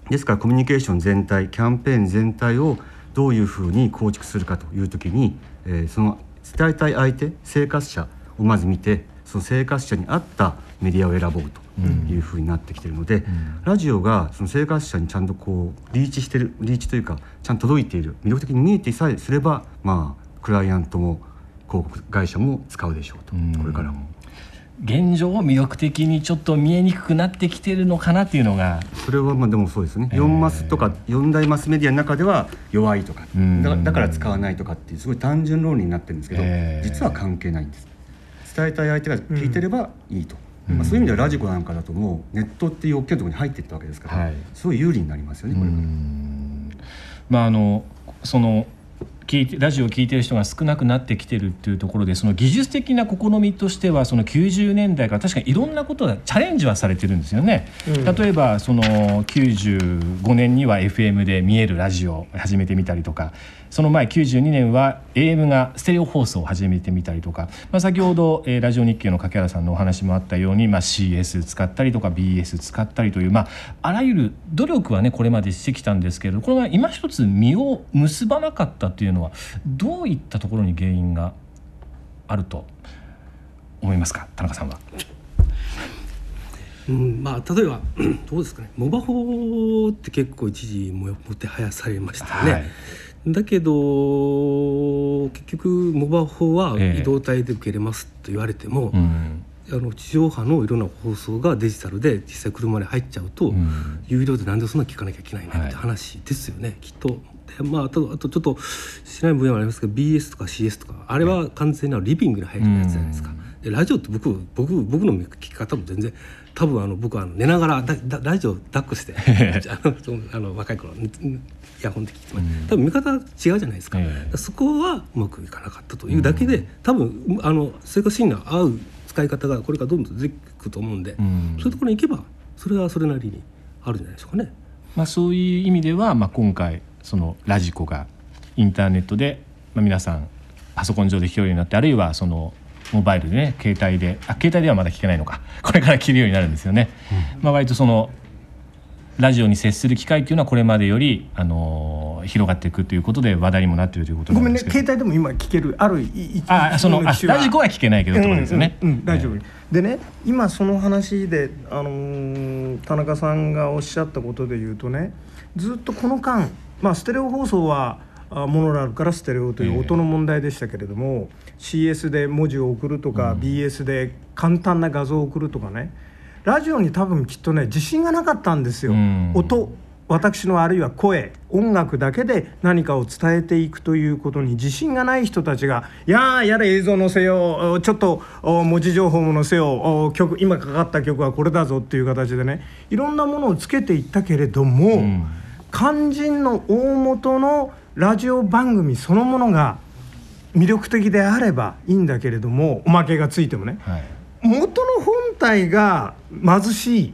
ですからコミュニケーション全体キャンペーン全体をどういうふうに構築するかという時に、えーその伝えたい相手生活者をまず見てその生活者に合ったメディアを選ぼうというふうになってきているので、ラジオがその生活者にちゃんとこうリーチしてるリーチというかちゃんと届いている魅力的に見えてさえすればまあクライアントも広告会社も使うでしょうと、これからも。現状魅力的にちょっと見えにくくなってきてるのかなっていうのがそれはまあでもそうですね、4マスとか4大マスメディアの中では弱いとかん。だだから使わないとかっていうすごい単純論理になってるんですけど、えー。実は関係ないんです。伝えたい相手が聞いてればいいと、まあ、そういう意味ではラジコなんかだともうネットっていう大きなところに入っていったわけですから、はい。すごい有利になりますよねこれから。まああのその聞いてラジオを聞いてる人が少なくなってきてるっていうところでその技術的な試みとしてはその90年代から確かにいろんなことがチャレンジはされてるんですよね。例えばその95年には FM で見えるラジオを始めてみたりとかその前92年は AM がステレオ放送を始めてみたりとか、まあ、先ほど、えーラジオ日経の柿原さんのお話もあったように、まあ、CS 使ったりとか BS 使ったりという、まあ、あらゆる努力はねこれまでしてきたんですけれどこれが今一つ実を結ばなかったっていうのはどういったところに原因があると思いますか？田中さんは。うん、まあ例えば どうですかねモバホって結構一時ももてはやされましたよね。はいだけど結局モバホはええ。移動体で受けれますと言われても、うん。あの地上波のいろんな放送がデジタルで実際車に入っちゃうと、ん。有料でなんでそんな聞かなきゃいけないのはいって話ですよね、きっと。でまあ、あとあとちょっと知らない分野もありますけど BS とか CS とかあれは完全なリビングに入るやつじゃないですか。でラジオって僕僕僕の聞き方も全然多分あの僕はあの寝ながらだだラジオ抱っこして あのあの若い頃イヤホンで聞いてました多分見方違うじゃないですか,、ええ。そこはうまくいかなかったというだけで、多分あの生活シーンに合う使い方がこれからどんどん出てくると思うんで、ん。そういうところに行けばそれはそれなりにあるんじゃないでしょうかね。まあ、そういう意味では、まあ、今回そのラジコがインターネットで、まあ、皆さんパソコン上で聞けるようになってあるいはそのモバイルでね携帯であ携帯ではまだ聞けないのか。これから聞けるようになるんですよね。まあ、割とそのラジオに接する機会っていうのはこれまでより、あのー広がっていくということで話題にもなっているということなごめんね携帯でも今聞けるあるいあそのラジコは聞けないけどってことですよね。うんうんうん大丈夫、えでね今その話で、あのー田中さんがおっしゃったことで言うとねずっとこの間、まあ、ステレオ放送はあモノラルからステレオという音の問題でしたけれども、CS で文字を送るとか、BS で簡単な画像を送るとかねラジオに多分きっとね自信がなかったんですよ、うん。音私のあるいは声音楽だけで何かを伝えていくということに自信がない人たちが「いやーやれ映像載せようおちょっとお文字情報も載せようお曲今かかった曲はこれだぞ」っていう形でねいろんなものをつけていったけれども、肝心の大元のラジオ番組そのものが魅力的であればいいんだけれどもおまけがついてもねはい元の本体が貧しい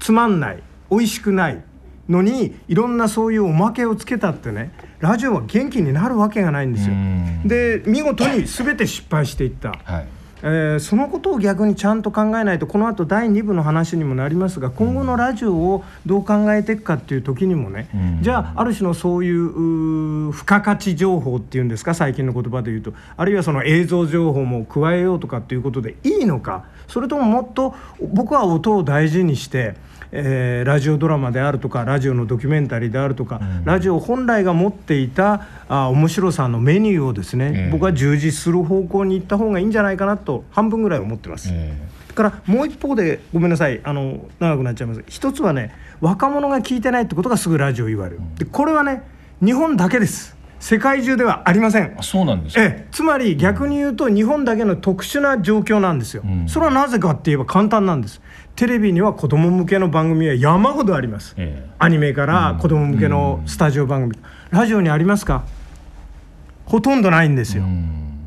つまんない美味しくないのにいろんなそういうおまけをつけたってねラジオは元気になるわけがないんですようん。で見事に全て失敗していった。はいえーそのことを逆にちゃんと考えないとこの後第2部の話にもなりますが今後のラジオをどう考えていくかっていう時にもね、うん。じゃあある種のそういう付加価値情報っていうんですか最近の言葉で言うとあるいはその映像情報も加えようとかっていうことでいいのかそれとももっと僕は音を大事にして、えーラジオドラマであるとかラジオのドキュメンタリーであるとか、ラジオ本来が持っていたあ面白さのメニューをですね、ええ僕は充実する方向に行った方がいいんじゃないかなと半分ぐらい思ってます。からもう一方でごめんなさいあの長くなっちゃいます。一つはね若者が聞いてないってことがすぐラジオ言われる、でこれはね日本だけです。世界中ではありません。あそうなんですか？ええ、つまり逆に言うと日本だけの特殊な状況なんですよ、それはなぜかって言えば簡単なんですテレビには子供向けの番組は山ほどあります、ええ。アニメから子供向けのスタジオ番組、ラジオにありますか？ほとんどないんですよ、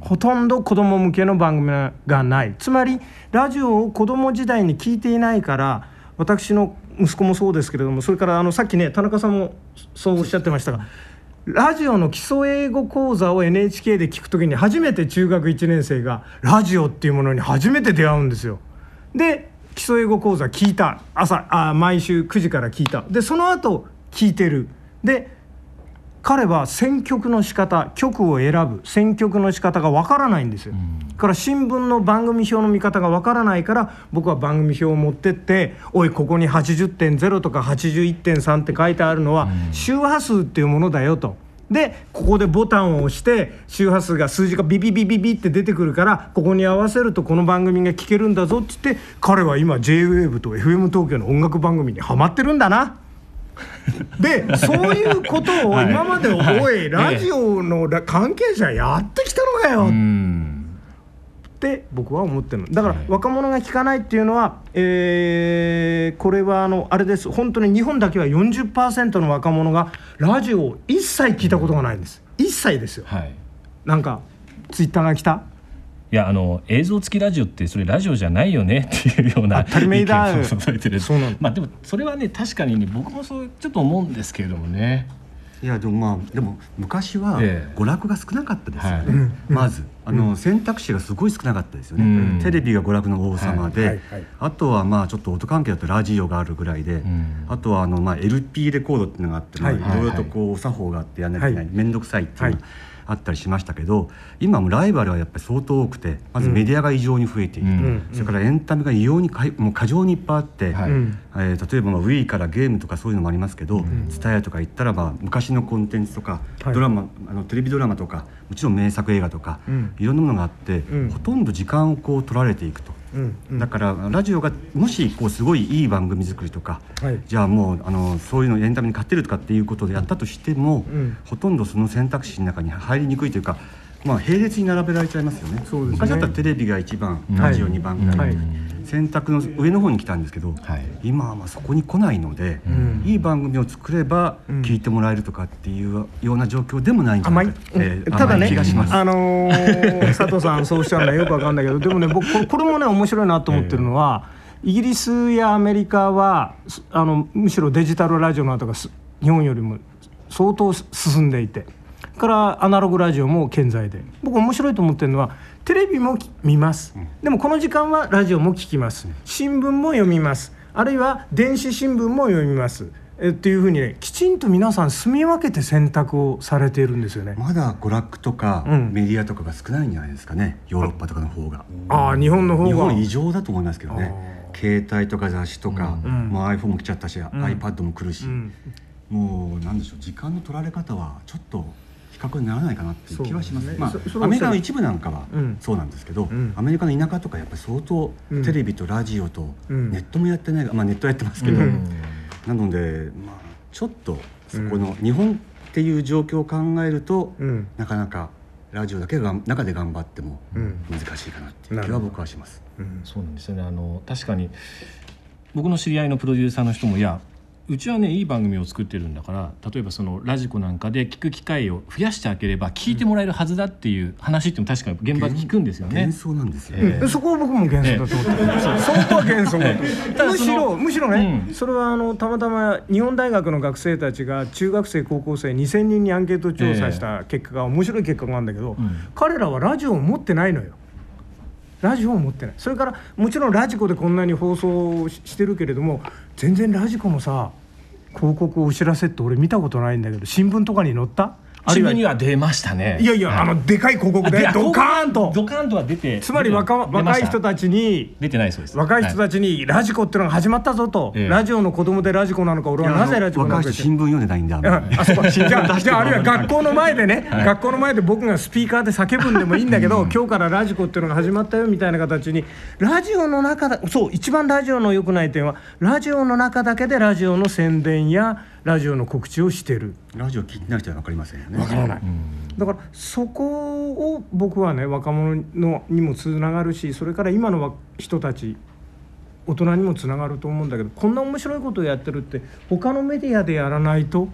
ほとんど子供向けの番組がない。つまりラジオを子供時代に聞いていないから私の息子もそうですけれどもそれからあのさっきね田中さんもそうおっしゃってましたがラジオの基礎英語講座を NHK で聞くときに初めて中学1年生がラジオっていうものに初めて出会うんですよ。で基礎英語講座聞いた朝あ毎週9時から聞いたでその後聞いてる。で彼は選曲の仕方曲を選ぶ。選曲の仕方がわからないんですよ、だから新聞の番組表の見方がわからないから僕は番組表を持ってって「おいここに80.0とか81.3って書いてあるのは周波数っていうものだよ」と。でここでボタンを押して周波数が数字がビビビビビって出てくるからここに合わせるとこの番組が聴けるんだぞって言って彼は今 JWAVE と FM 東京の音楽番組にハマってるんだな。でそういうことを今まで、おい。ラジオのら関係者やってきたのかよって僕は思ってるの。だから若者が聞かないっていうのは、えーこれはあのあれです。本当に日本だけは40%の若者がラジオを一切聞いたことがないんです。一切ですよ。はい。なんかツイッターが来た？いやあの映像付きラジオってそれラジオじゃないよねっていうような当たり前だそうなのまあでもそれはね確かにね僕もそうちょっと思うんですけれどもねいやでもまあでも昔はええ。娯楽が少なかったですよね、はい。まずあの、選択肢がすごい少なかったですよね、うん。テレビが娯楽の王様で、はい。はい。はい。あとはまあちょっと音関係だとラジオがあるぐらいで、ん。あとはあのまあ LP レコードっていうのがあって、まい。い。ろいろとこうお作法があってやんなきゃいけないはい。面倒くさいっていうのがはいあったりしましたけど今もライバルはやっぱり相当多くてまずメディアが異常に増えている、うん。それからエンタメが異様にかいもう過剰にいっぱいあって、はい。うん。えー例えばまあ Wii からゲームとかそういうのもありますけど TSUTAYA、とか行ったらまあ昔のコンテンツとか、はい。ドラマあのテレビドラマとかもちろん名作映画とか、うん。いろんなものがあって、うん。ほとんど時間をこう取られていくと。うんうん。だからラジオがもしこうすごいいい番組作りとか、はい。じゃあもうあのそういうのエンタメに勝てるとかっていうことでやったとしても、うん。ほとんどその選択肢の中に入りにくいというか、まあ、並列に並べられちゃいますよね。そうですね。昔だったらテレビが1番、うん。ラジオ2番ぐらい、はい。選択の上の方に来たんですけど、はい。今はまあそこに来ないので、ん。いい番組を作ればうん。聞いてもらえるとかっていうような状況でもないんじゃ甘ないいか、えーただね甘い気がします。あのー 佐藤さんそうおっしゃるのはよくわかんないけどでもね僕これもね面白いなと思ってるのは、イギリスやアメリカはすあのむしろデジタルラジオの後がす日本よりも相当進んでいてからアナログラジオも健在で。僕面白いと思ってるのはテレビもき見ます、でもこの時間はラジオも聞きます。新聞も読みます。あるいは電子新聞も読みます。えっていうふうにねきちんと皆さん住み分けて選択をされているんですよね。まだ娯楽とかうん。メディアとかが少ないんじゃないですかね、ヨーロッパとかの方が。ああ日本の方が。日本異常だと思いますけどね。携帯とか雑誌とか、ん。もう iPhone も来ちゃったし、iPad も来るし、ん。もうなんでしょう時間の取られ方はちょっと比較にならないかなっていう気はします。ねまあアメリカの一部なんかはうん。そうなんですけど、ん。アメリカの田舎とかやっぱり相当うん。テレビとラジオとうん。ネットもやってない、まあネットやってますけど、うん。なのでまあちょっとそこの日本っていう状況を考えると、うん。なかなかラジオだけが中で頑張ってもうん。難しいかなっていう気は僕はします。そうなんですよね。あの確かに僕の知り合いのプロデューサーの人もいやうちはねいい番組を作ってるんだから例えばそのラジコなんかで聞く機会を増やしてあげれば聞いてもらえるはずだっていう話っても確かに現場で聞くんですよね。幻。想なんですよ、ええ。でそこは僕も幻想だと思ってる、そそこは幻想だむしろむしろね、うん。それはあのたまたま日本大学の学生たちが中学生高校生2,000人にアンケート調査した結果が面白い結果があるんだけど、ん。彼らはラジオを持ってないのよ。ラジオを持ってない。それからもちろんラジコでこんなに放送してるけれども全然ラジコのさ広告お知らせって俺見たことないんだけど新聞とかに載った？あるいは新聞には出ましたね。いやいや、はあのでかい広告あででドカーンと。ドカーンと。は出てつまり若若い人たちに出てないそうです。若い人たちにラジコっていうのが始まったぞと、ええ。ラジオの子供でラジコなのか俺はなぜラジコなのか。若い人新聞読んでないんであんあまりあそうか。じゃあじゃああるいは学校の前でね、学校の前で僕がスピーカーで叫ぶんでもいいんだけど、今日からラジコっていうのが始まったよみたいな形にラジオの中だそう一番ラジオの良くない点はラジオの中だけでラジオの宣伝やラジオの告知をしてる。ラジオ聞いてない人は分かりませんよね。わからない、だからそこを僕はね若者のにもつながるしそれから今のわ人たち大人にもつながると思うんだけどこんな面白いことをやってるって他のメディアでやらないと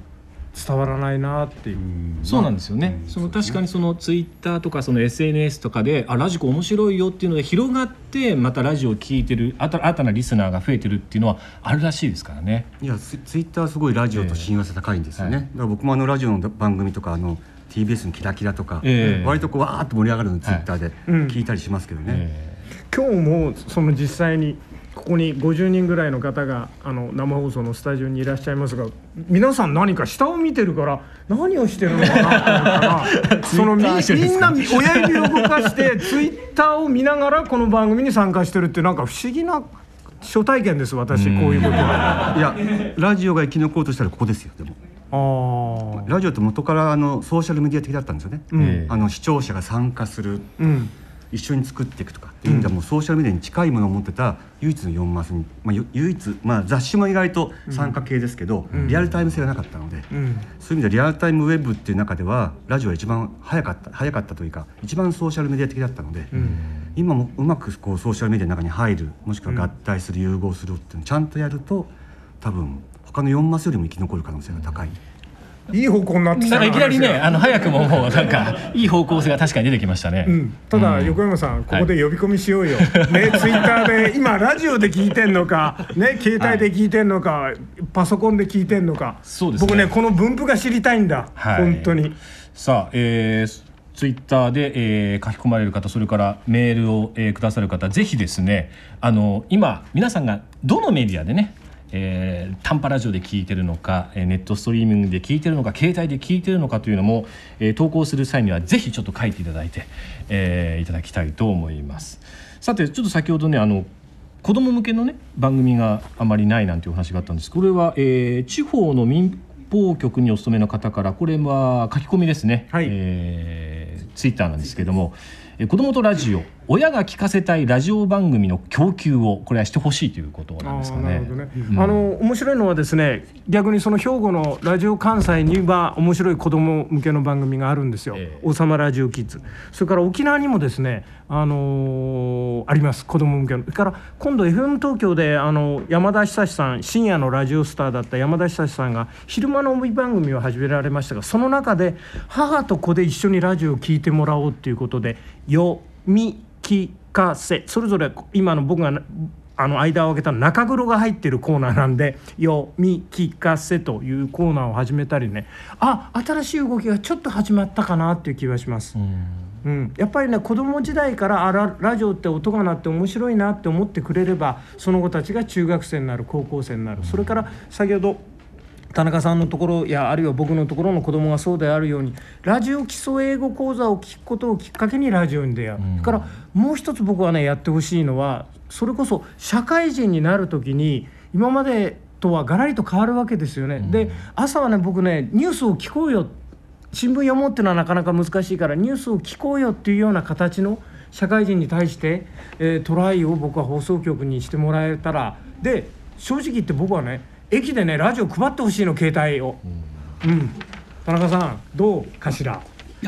伝わらないなっていう。そうなんですよね、その確かにそのツイッターとかその SNS とかであラジコ面白いよっていうので広がってまたラジオを聞いてるあた新たなリスナーが増えてるっていうのはあるらしいですからね。いやツツイッターすごいラジオと親和性高いんですよね、ええはい。だから僕もあのラジオの番組とかあの TBS の「キラキラ」とか、ええ。割とこうわーっと盛り上がるのツイッターでうん。聞いたりしますけどね、え。今日もその実際にここに50人ぐらいの方があの生放送のスタジオにいらっしゃいますが皆さん何か下を見てるから何をしてるのかなと思ったら そのみみんな親指を動かして ツイッターを見ながらこの番組に参加してるってなんか不思議な初体験です私こういうことは。いやラジオが生き残ろうとしたらここですよでも。あー。ラジオって元からあのソーシャルメディア的だったんですよね、ええあの視聴者が参加する。うん一緒に作っていくとかっていう意味ではもうソーシャルメディアに近いものを持ってた唯一の4マスに、まあ、ゆ唯一、まあ、雑誌も意外と参加系ですけど、リアルタイム性がなかったので、うん。そういう意味ではリアルタイムウェブっていう中ではラジオは一番早かった早かったというか一番ソーシャルメディア的だったので、今もうまくこうソーシャルメディアの中に入るもしくは合体する、融合するっていうのをちゃんとやると多分他の4マスよりも生き残る可能性が高い。いい方向になってきたな。んかいきなりねあの早くももうなんかいい方向性が確かに出てきましたね。うん、ただ横山さん、ここで呼び込みしようよ、ねツイッターで 今ラジオで聞いてんのかね携帯で聞いてんのか、パソコンで聞いてんのか。そうですね。僕ねこの分布が知りたいんだ、はい。本当に。さあ、えー、ツイッターで、えー書き込まれる方それからメールを、えーくださる方ぜひですねあの今皆さんがどのメディアでねえー短波ラジオで聞いてるのか、えーネットストリーミングで聞いてるのか携帯で聞いてるのかというのも、えー投稿する際にはぜひちょっと書いていただいて、えーいただきたいと思います。さてちょっと先ほどねあの子供向けのね番組があまりないなんていうお話があったんです。これは、えー地方の民放局にお勤めの方からこれは書き込みですね、はい。えーツイッターなんですけども、えー子供とラジオ親が聞かせたいラジオ番組の供給をこれはしてほしいということなんですかね。るほどね、あの面白いのはですね逆にその兵庫のラジオ関西には面白い子供向けの番組があるんですよ。え「王様ラジオキッズ」それから沖縄にもですね、あのーあります子供向けの。それから今度 FM 東京であの山田久志さん深夜のラジオスターだった山田久志さんが昼間の帯番組を始められましたがその中で母と子で一緒にラジオを聞いてもらおうということで「読み聞かせ」それぞれ今の僕があの間を空けた中黒が入ってるコーナーなんで「読み聞かせ」というコーナーを始めたりね。あ新しい動きがちょっと始まったかなっていう気がします。うん、やっぱりね子供時代からあララジオって音が鳴って面白いなって思ってくれればその子たちが中学生になる高校生になる。それから先ほど田中さんのところやあるいは僕のところの子供がそうであるようにラジオ基礎英語講座を聞くことをきっかけにラジオに出会う、それからもう一つ僕はねやってほしいのはそれこそ社会人になる時に今までとはガラリと変わるわけですよね。で朝はね僕ねニュースを聞こうよ。新聞読もうっていうのはなかなか難しいからニュースを聞こうよっていうような形の社会人に対して、えートライを僕は放送局にしてもらえたら。で正直言って僕はね駅でねラジオ配ってほしいの携帯を。うん、田中さんどうかしら？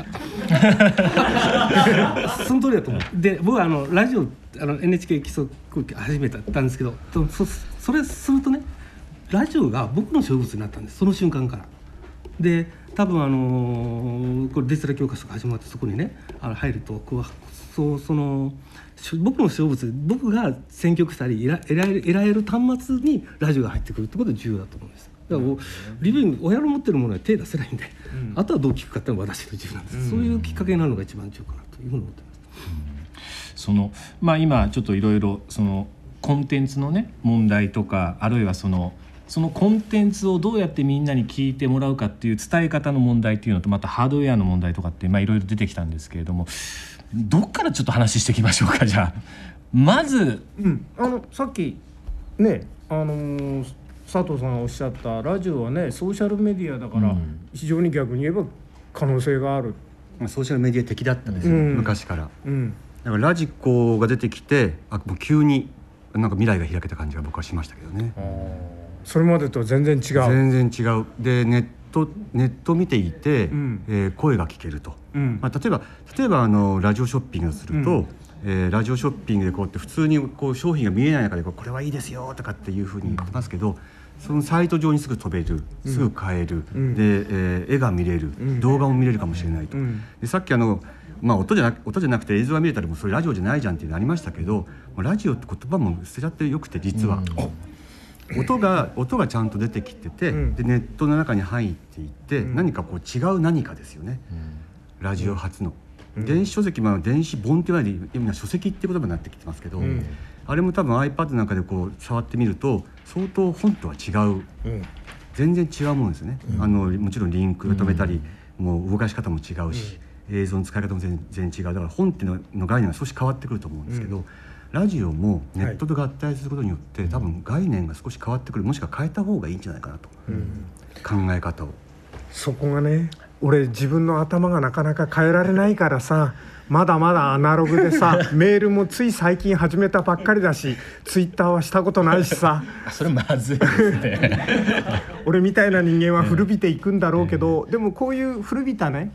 その通りだと思う。で僕はあのラジオあの NHK 基礎空気始めたんですけどとそそれするとねラジオが僕の所有物になったんです。その瞬間から。で多分あのーこれデジタル教科書が始まってそこにねあの入るとこうそうそのし僕の所有物僕が選曲したり得られる得られる端末にラジオが入ってくるってことが重要だと思うんです。だからおリビング親の持ってるものに手出せないんで、あとはどう聞くかっていうのは私の自由なんです、そういうきっかけになるのが一番重要かなというふうに思ってます。そのまあ今ちょっといろいろそのコンテンツのね問題とかあるいはそのそのコンテンツをどうやってみんなに聞いてもらうかっていう伝え方の問題っていうのとまたハードウェアの問題とかってまあいろいろ出てきたんですけれどもどっからちょっと話していきましょうかじゃあ。まずうん、あのさっきねあのー佐藤さんがおっしゃったラジオはねソーシャルメディアだからうん。非常に逆に言えば可能性がある。まあソーシャルメディア的だったんですよ、うん。昔から。うん。だからラジコが出てきてあもう急になんか未来が開けた感じが僕はしましたけどね。それまでとは全然違う。全然違う。でネットネット見ていて、うん。えー声が聞けると、うん。まあ、例えば例えばあのラジオショッピングをすると、うん。えーラジオショッピングでこうやって普通にこう商品が見えない中でこうこれはいいですよとかっていうふうに言ってますけど、そのサイト上にすぐ飛べるすぐ買える、うん。で、えー絵が見れる、ん。動画も見れるかもしれないと、うん。でさっきあの、まあ、音じゃな音じゃなくて映像が見れたらもうそれラジオじゃないじゃんっていうのありましたけどラジオって言葉も捨てちゃってよくて実は。音が音がちゃんと出てきてて、うん。でネットの中に入っていって、ん。何かこう違う何かですよね、ラジオ初の、電子書籍まあ電子本って言わないで今書籍って言葉になってきてますけど、ん。あれも多分 iPad なんかでこう触ってみると相当本とは違う。うん。全然違うものですね、あのもちろんリンクが止めたり、もう動かし方も違うし、映像の使い方も全然違う。だから本っていうのの概念が少し変わってくると思うんですけど、ラジオもネットと合体することによって、多分概念が少し変わってくる。もしくは変えた方がいいんじゃないかなと、考え方を。そこがね俺自分の頭がなかなか変えられないからさまだまだアナログでさ メールもつい最近始めたばっかりだしツイッターはしたことないしさ。あそれまずいですね。俺みたいな人間は古びていくんだろうけど、でもこういう古びたね、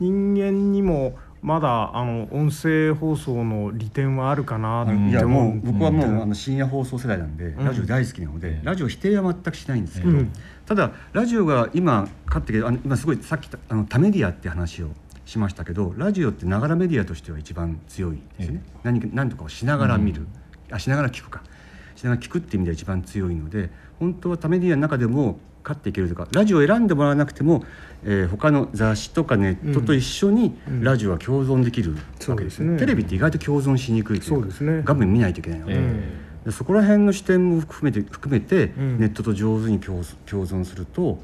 人間にもまだあの音声放送の利点はあるかなっていやもう僕はもうあの深夜放送世代なんで、ラジオ大好きなので、ラジオ否定は全くしないんですけど、うん。ただラジオが今かってあの今すごいさっきあの多メディアって話をしましたけどラジオってながらメディアとしては一番強いですね、何か何とかをしながら見る、あしながら聞くか。しながら聞くっていう意味では一番強いので本当は多メディアの中でも勝っていけるとかラジオを選んでもらわなくても、えー他の雑誌とかネットと一緒にラジオは共存できるわけですね,、そうですね。テレビって意外と共存しにくいというかそうですね。画面見ないといけないので,、でそこら辺の視点も含めて含めて、ん。ネットと上手に共共存すると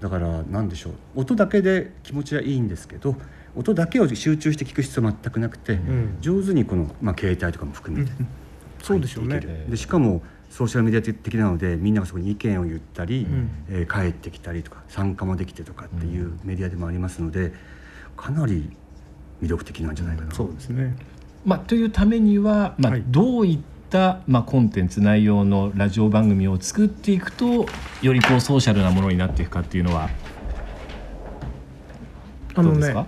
だから何でしょう。音だけで気持ちはいいんですけど音だけを集中して聞く必要は全くなくて、ん。上手にこの、まあ、携帯とかも含めて、そうでしょうね。でしかもソーシャルメディア的なのでみんながそこに意見を言ったり、ん。えー帰ってきたりとか参加もできてとかっていうメディアでもありますのでかなり魅力的なんじゃないかな、そうですね。まあ、というためには、まあはい。どういった、まあ、コンテンツ内容のラジオ番組を作っていくとよりこうソーシャルなものになっていくかっていうのはあのねどうですか、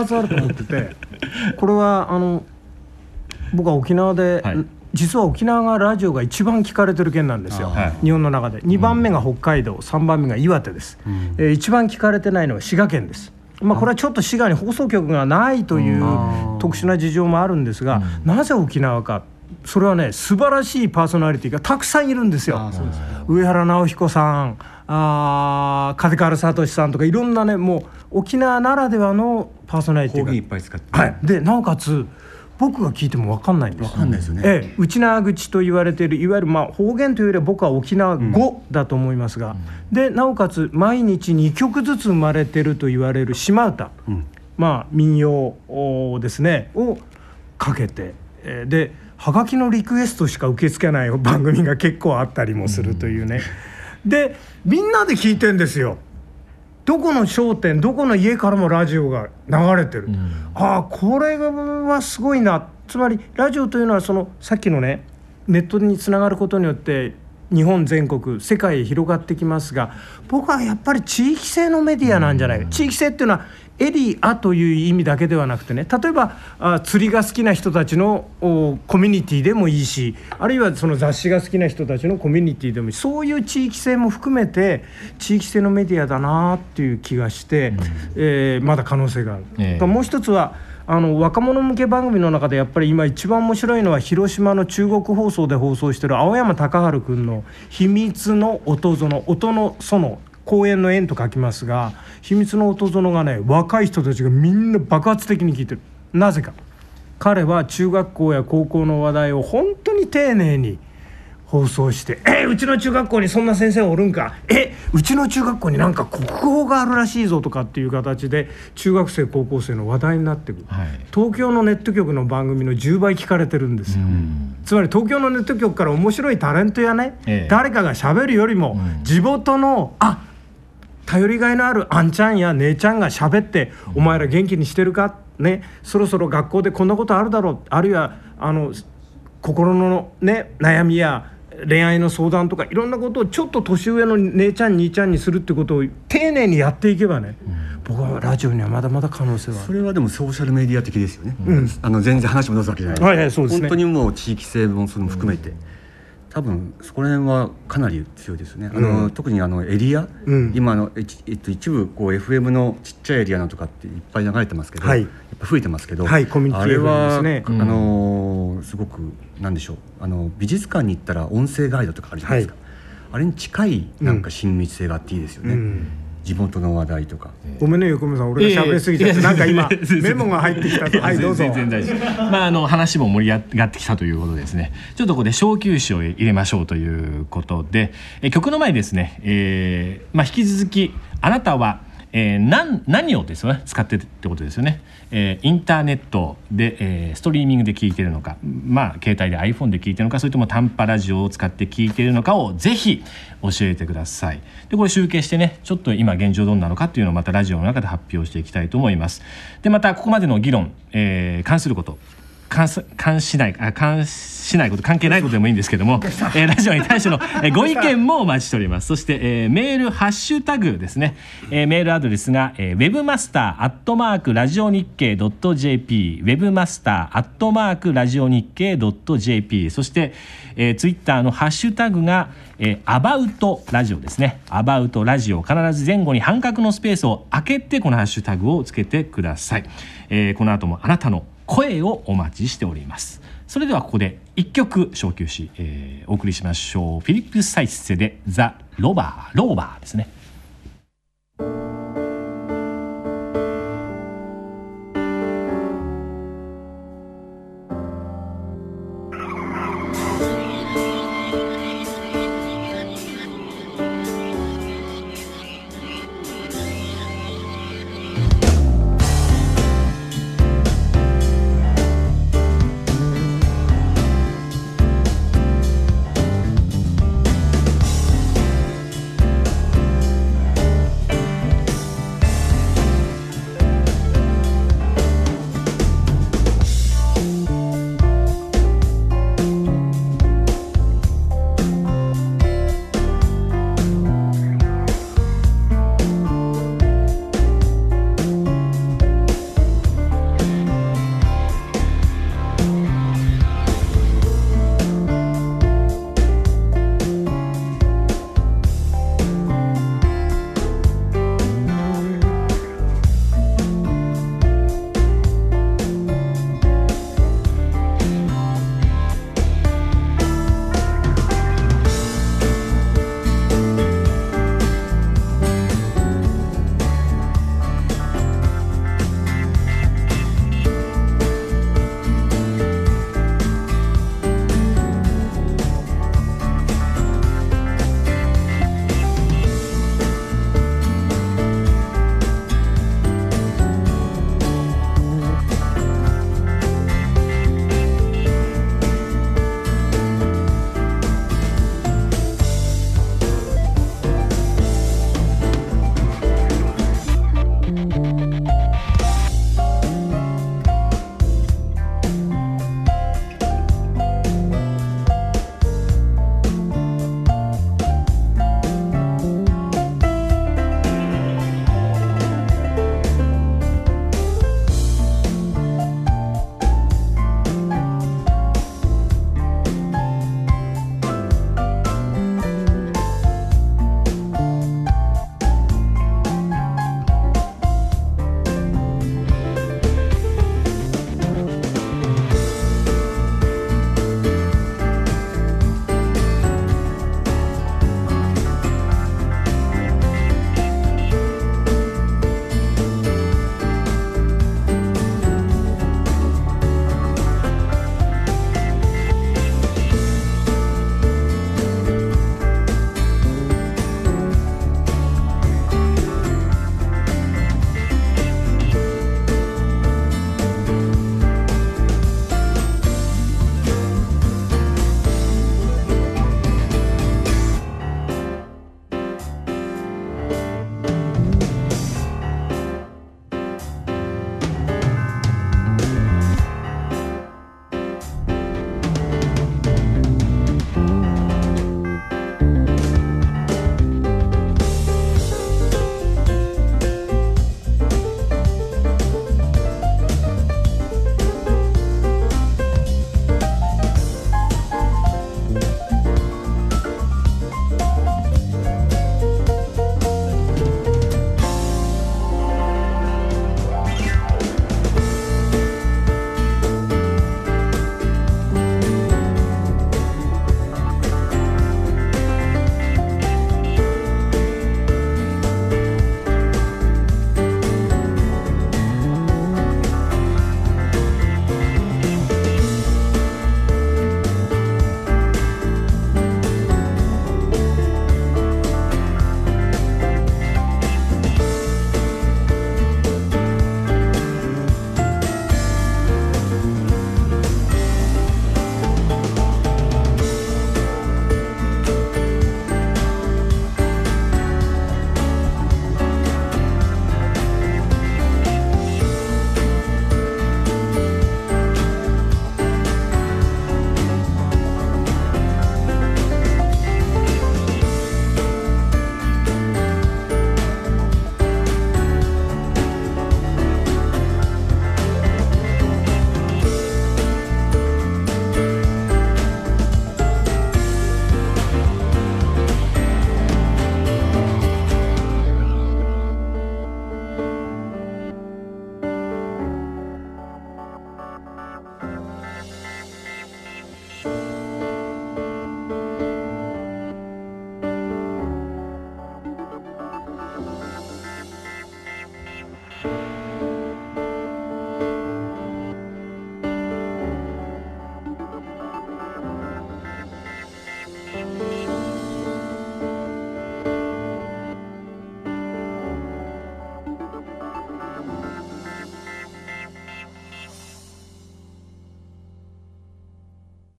2つあると思ってて これはあの僕は沖縄で、はい実は沖縄がラジオが一番聞かれてる県なんですよ、はい。日本の中で。2番目が北海道、3番目が岩手です、えー一番聞かれてないのは滋賀県です。まあ、これはちょっと滋賀に放送局がないという特殊な事情もあるんですが、なぜ沖縄か。それはね素晴らしいパーソナリティがたくさんいるんですよ。上原直彦さんあー風川聡さんとかいろんなねもう沖縄ならではのパーソナリティが。いっぱい使って、はい、でなおかつ僕が聞いても分かんないんです。わかんないですよね、ええ、内縄口と言われているいわゆるまあ方言というよりは僕は沖縄語だと思いますが、でなおかつ毎日2曲ずつ生まれてると言われる島唄、ん。まあ民謡おですね。をかけて、えーではがきのリクエストしか受け付けない番組が結構あったりもするというね、でみんなで聞いてんですよ。どこの商店どこの家からもラジオが流れてる、ああこれはすごいな。つまりラジオというのはそのさっきのねネットにつながることによって日本全国世界へ広がってきますが僕はやっぱり地域性のメディアなんじゃないか、地域性っていうのはエリアという意味だけではなくてね例えばあ釣りが好きな人たちのおコミュニティでもいいしあるいはその雑誌が好きな人たちのコミュニティでもいいそういう地域性も含めて地域性のメディアだなっていう気がして、えーまだ可能性がある。ええ。もう一つはあの若者向け番組の中でやっぱり今一番面白いのは広島の中国放送で放送してる青山隆治君の「秘密の音園」音の園公園の園と書きますが秘密の音園がね若い人たちがみんな爆発的に聞いてる。なぜか。彼は中学校や高校の話題を本当に丁寧に放送して「えうちの中学校にそんな先生おるんか？えうちの中学校になんか国語があるらしいぞ」とかっていう形で中学生高校生の話題になってくる、はい。東京のネット局の番組の10倍聞かれてるんですよ。つまり東京のネット局から面白いタレントやね、ええ。誰かがしゃべるよりも、地元のあ頼りがいのあるあんちゃんや姉ちゃんがしゃべって「お前ら元気にしてるか?」ね。そろそろ学校でこんなことあるだろう。あるいはあの心のね悩みや恋愛の相談とかいろんなことをちょっと年上の姉ちゃん兄ちゃんにするってことを丁寧にやっていけばね、僕はラジオにはまだまだ可能性は。あるそれはでもソーシャルメディア的ですよね、あの全然話戻すわけじゃないはいはいそうですね。本当にもう地域性もそれも含めて、多分そこら辺はかなり強いですね。あの、特にあのエリア、うん。今あの、えっと、一部こう FM のちっちゃいエリアのとかっていっぱい流れてますけど、はい。やっぱ増えてますけど、はいコミュニティあれは、ね。あのすごくなんでしょう。あの美術館に行ったら音声ガイドとかあるじゃないですか、あれに近いなんか親密性があっていいですよね、うん地元の話題とか。ごめんね横山さん俺が喋りすぎちゃって、なんか今 メモが入ってきたとはいどうぞ全然大丈夫。まああの話も盛り上がってきたということでですね。ちょっとここで小休止を入れましょうということで、え曲の前にですね、えーまあ引き続きあなたは。えー、何何をですよね使ってるってことですよね、えーインターネットで、えーストリーミングで聞いてるのかまあ携帯で iPhone で聞いてるのかそれとも短波ラジオを使って聞いてるのかをぜひ教えてください。でこれ集計してねちょっと今現状どんなのかっていうのをまたラジオの中で発表していきたいと思います。でまたここまでの議論、えー関すること関す関しないあ関しないこと関係ないことでもいいんですけども、えーラジオに対しての、えーご意見もお待ちしておりますそして、えーメールハッシュタグですね、えーメールアドレスが、えー、webmaster アットマークラジオ日経 .jp webmaster アットマークラジオ日経 .jp そして、えー、ツイッターのハッシュタグがえー、アバウトラジオですね。アバウトラジオ。必ず前後に半角のスペースを開けて、このハッシュタグをつけてください。えーこの後もあなたの声をお待ちしております。それではここで一曲昇級し、えーお送りしましょう。フィリップ・サイスセでザ・ロバー、ローバーですね。「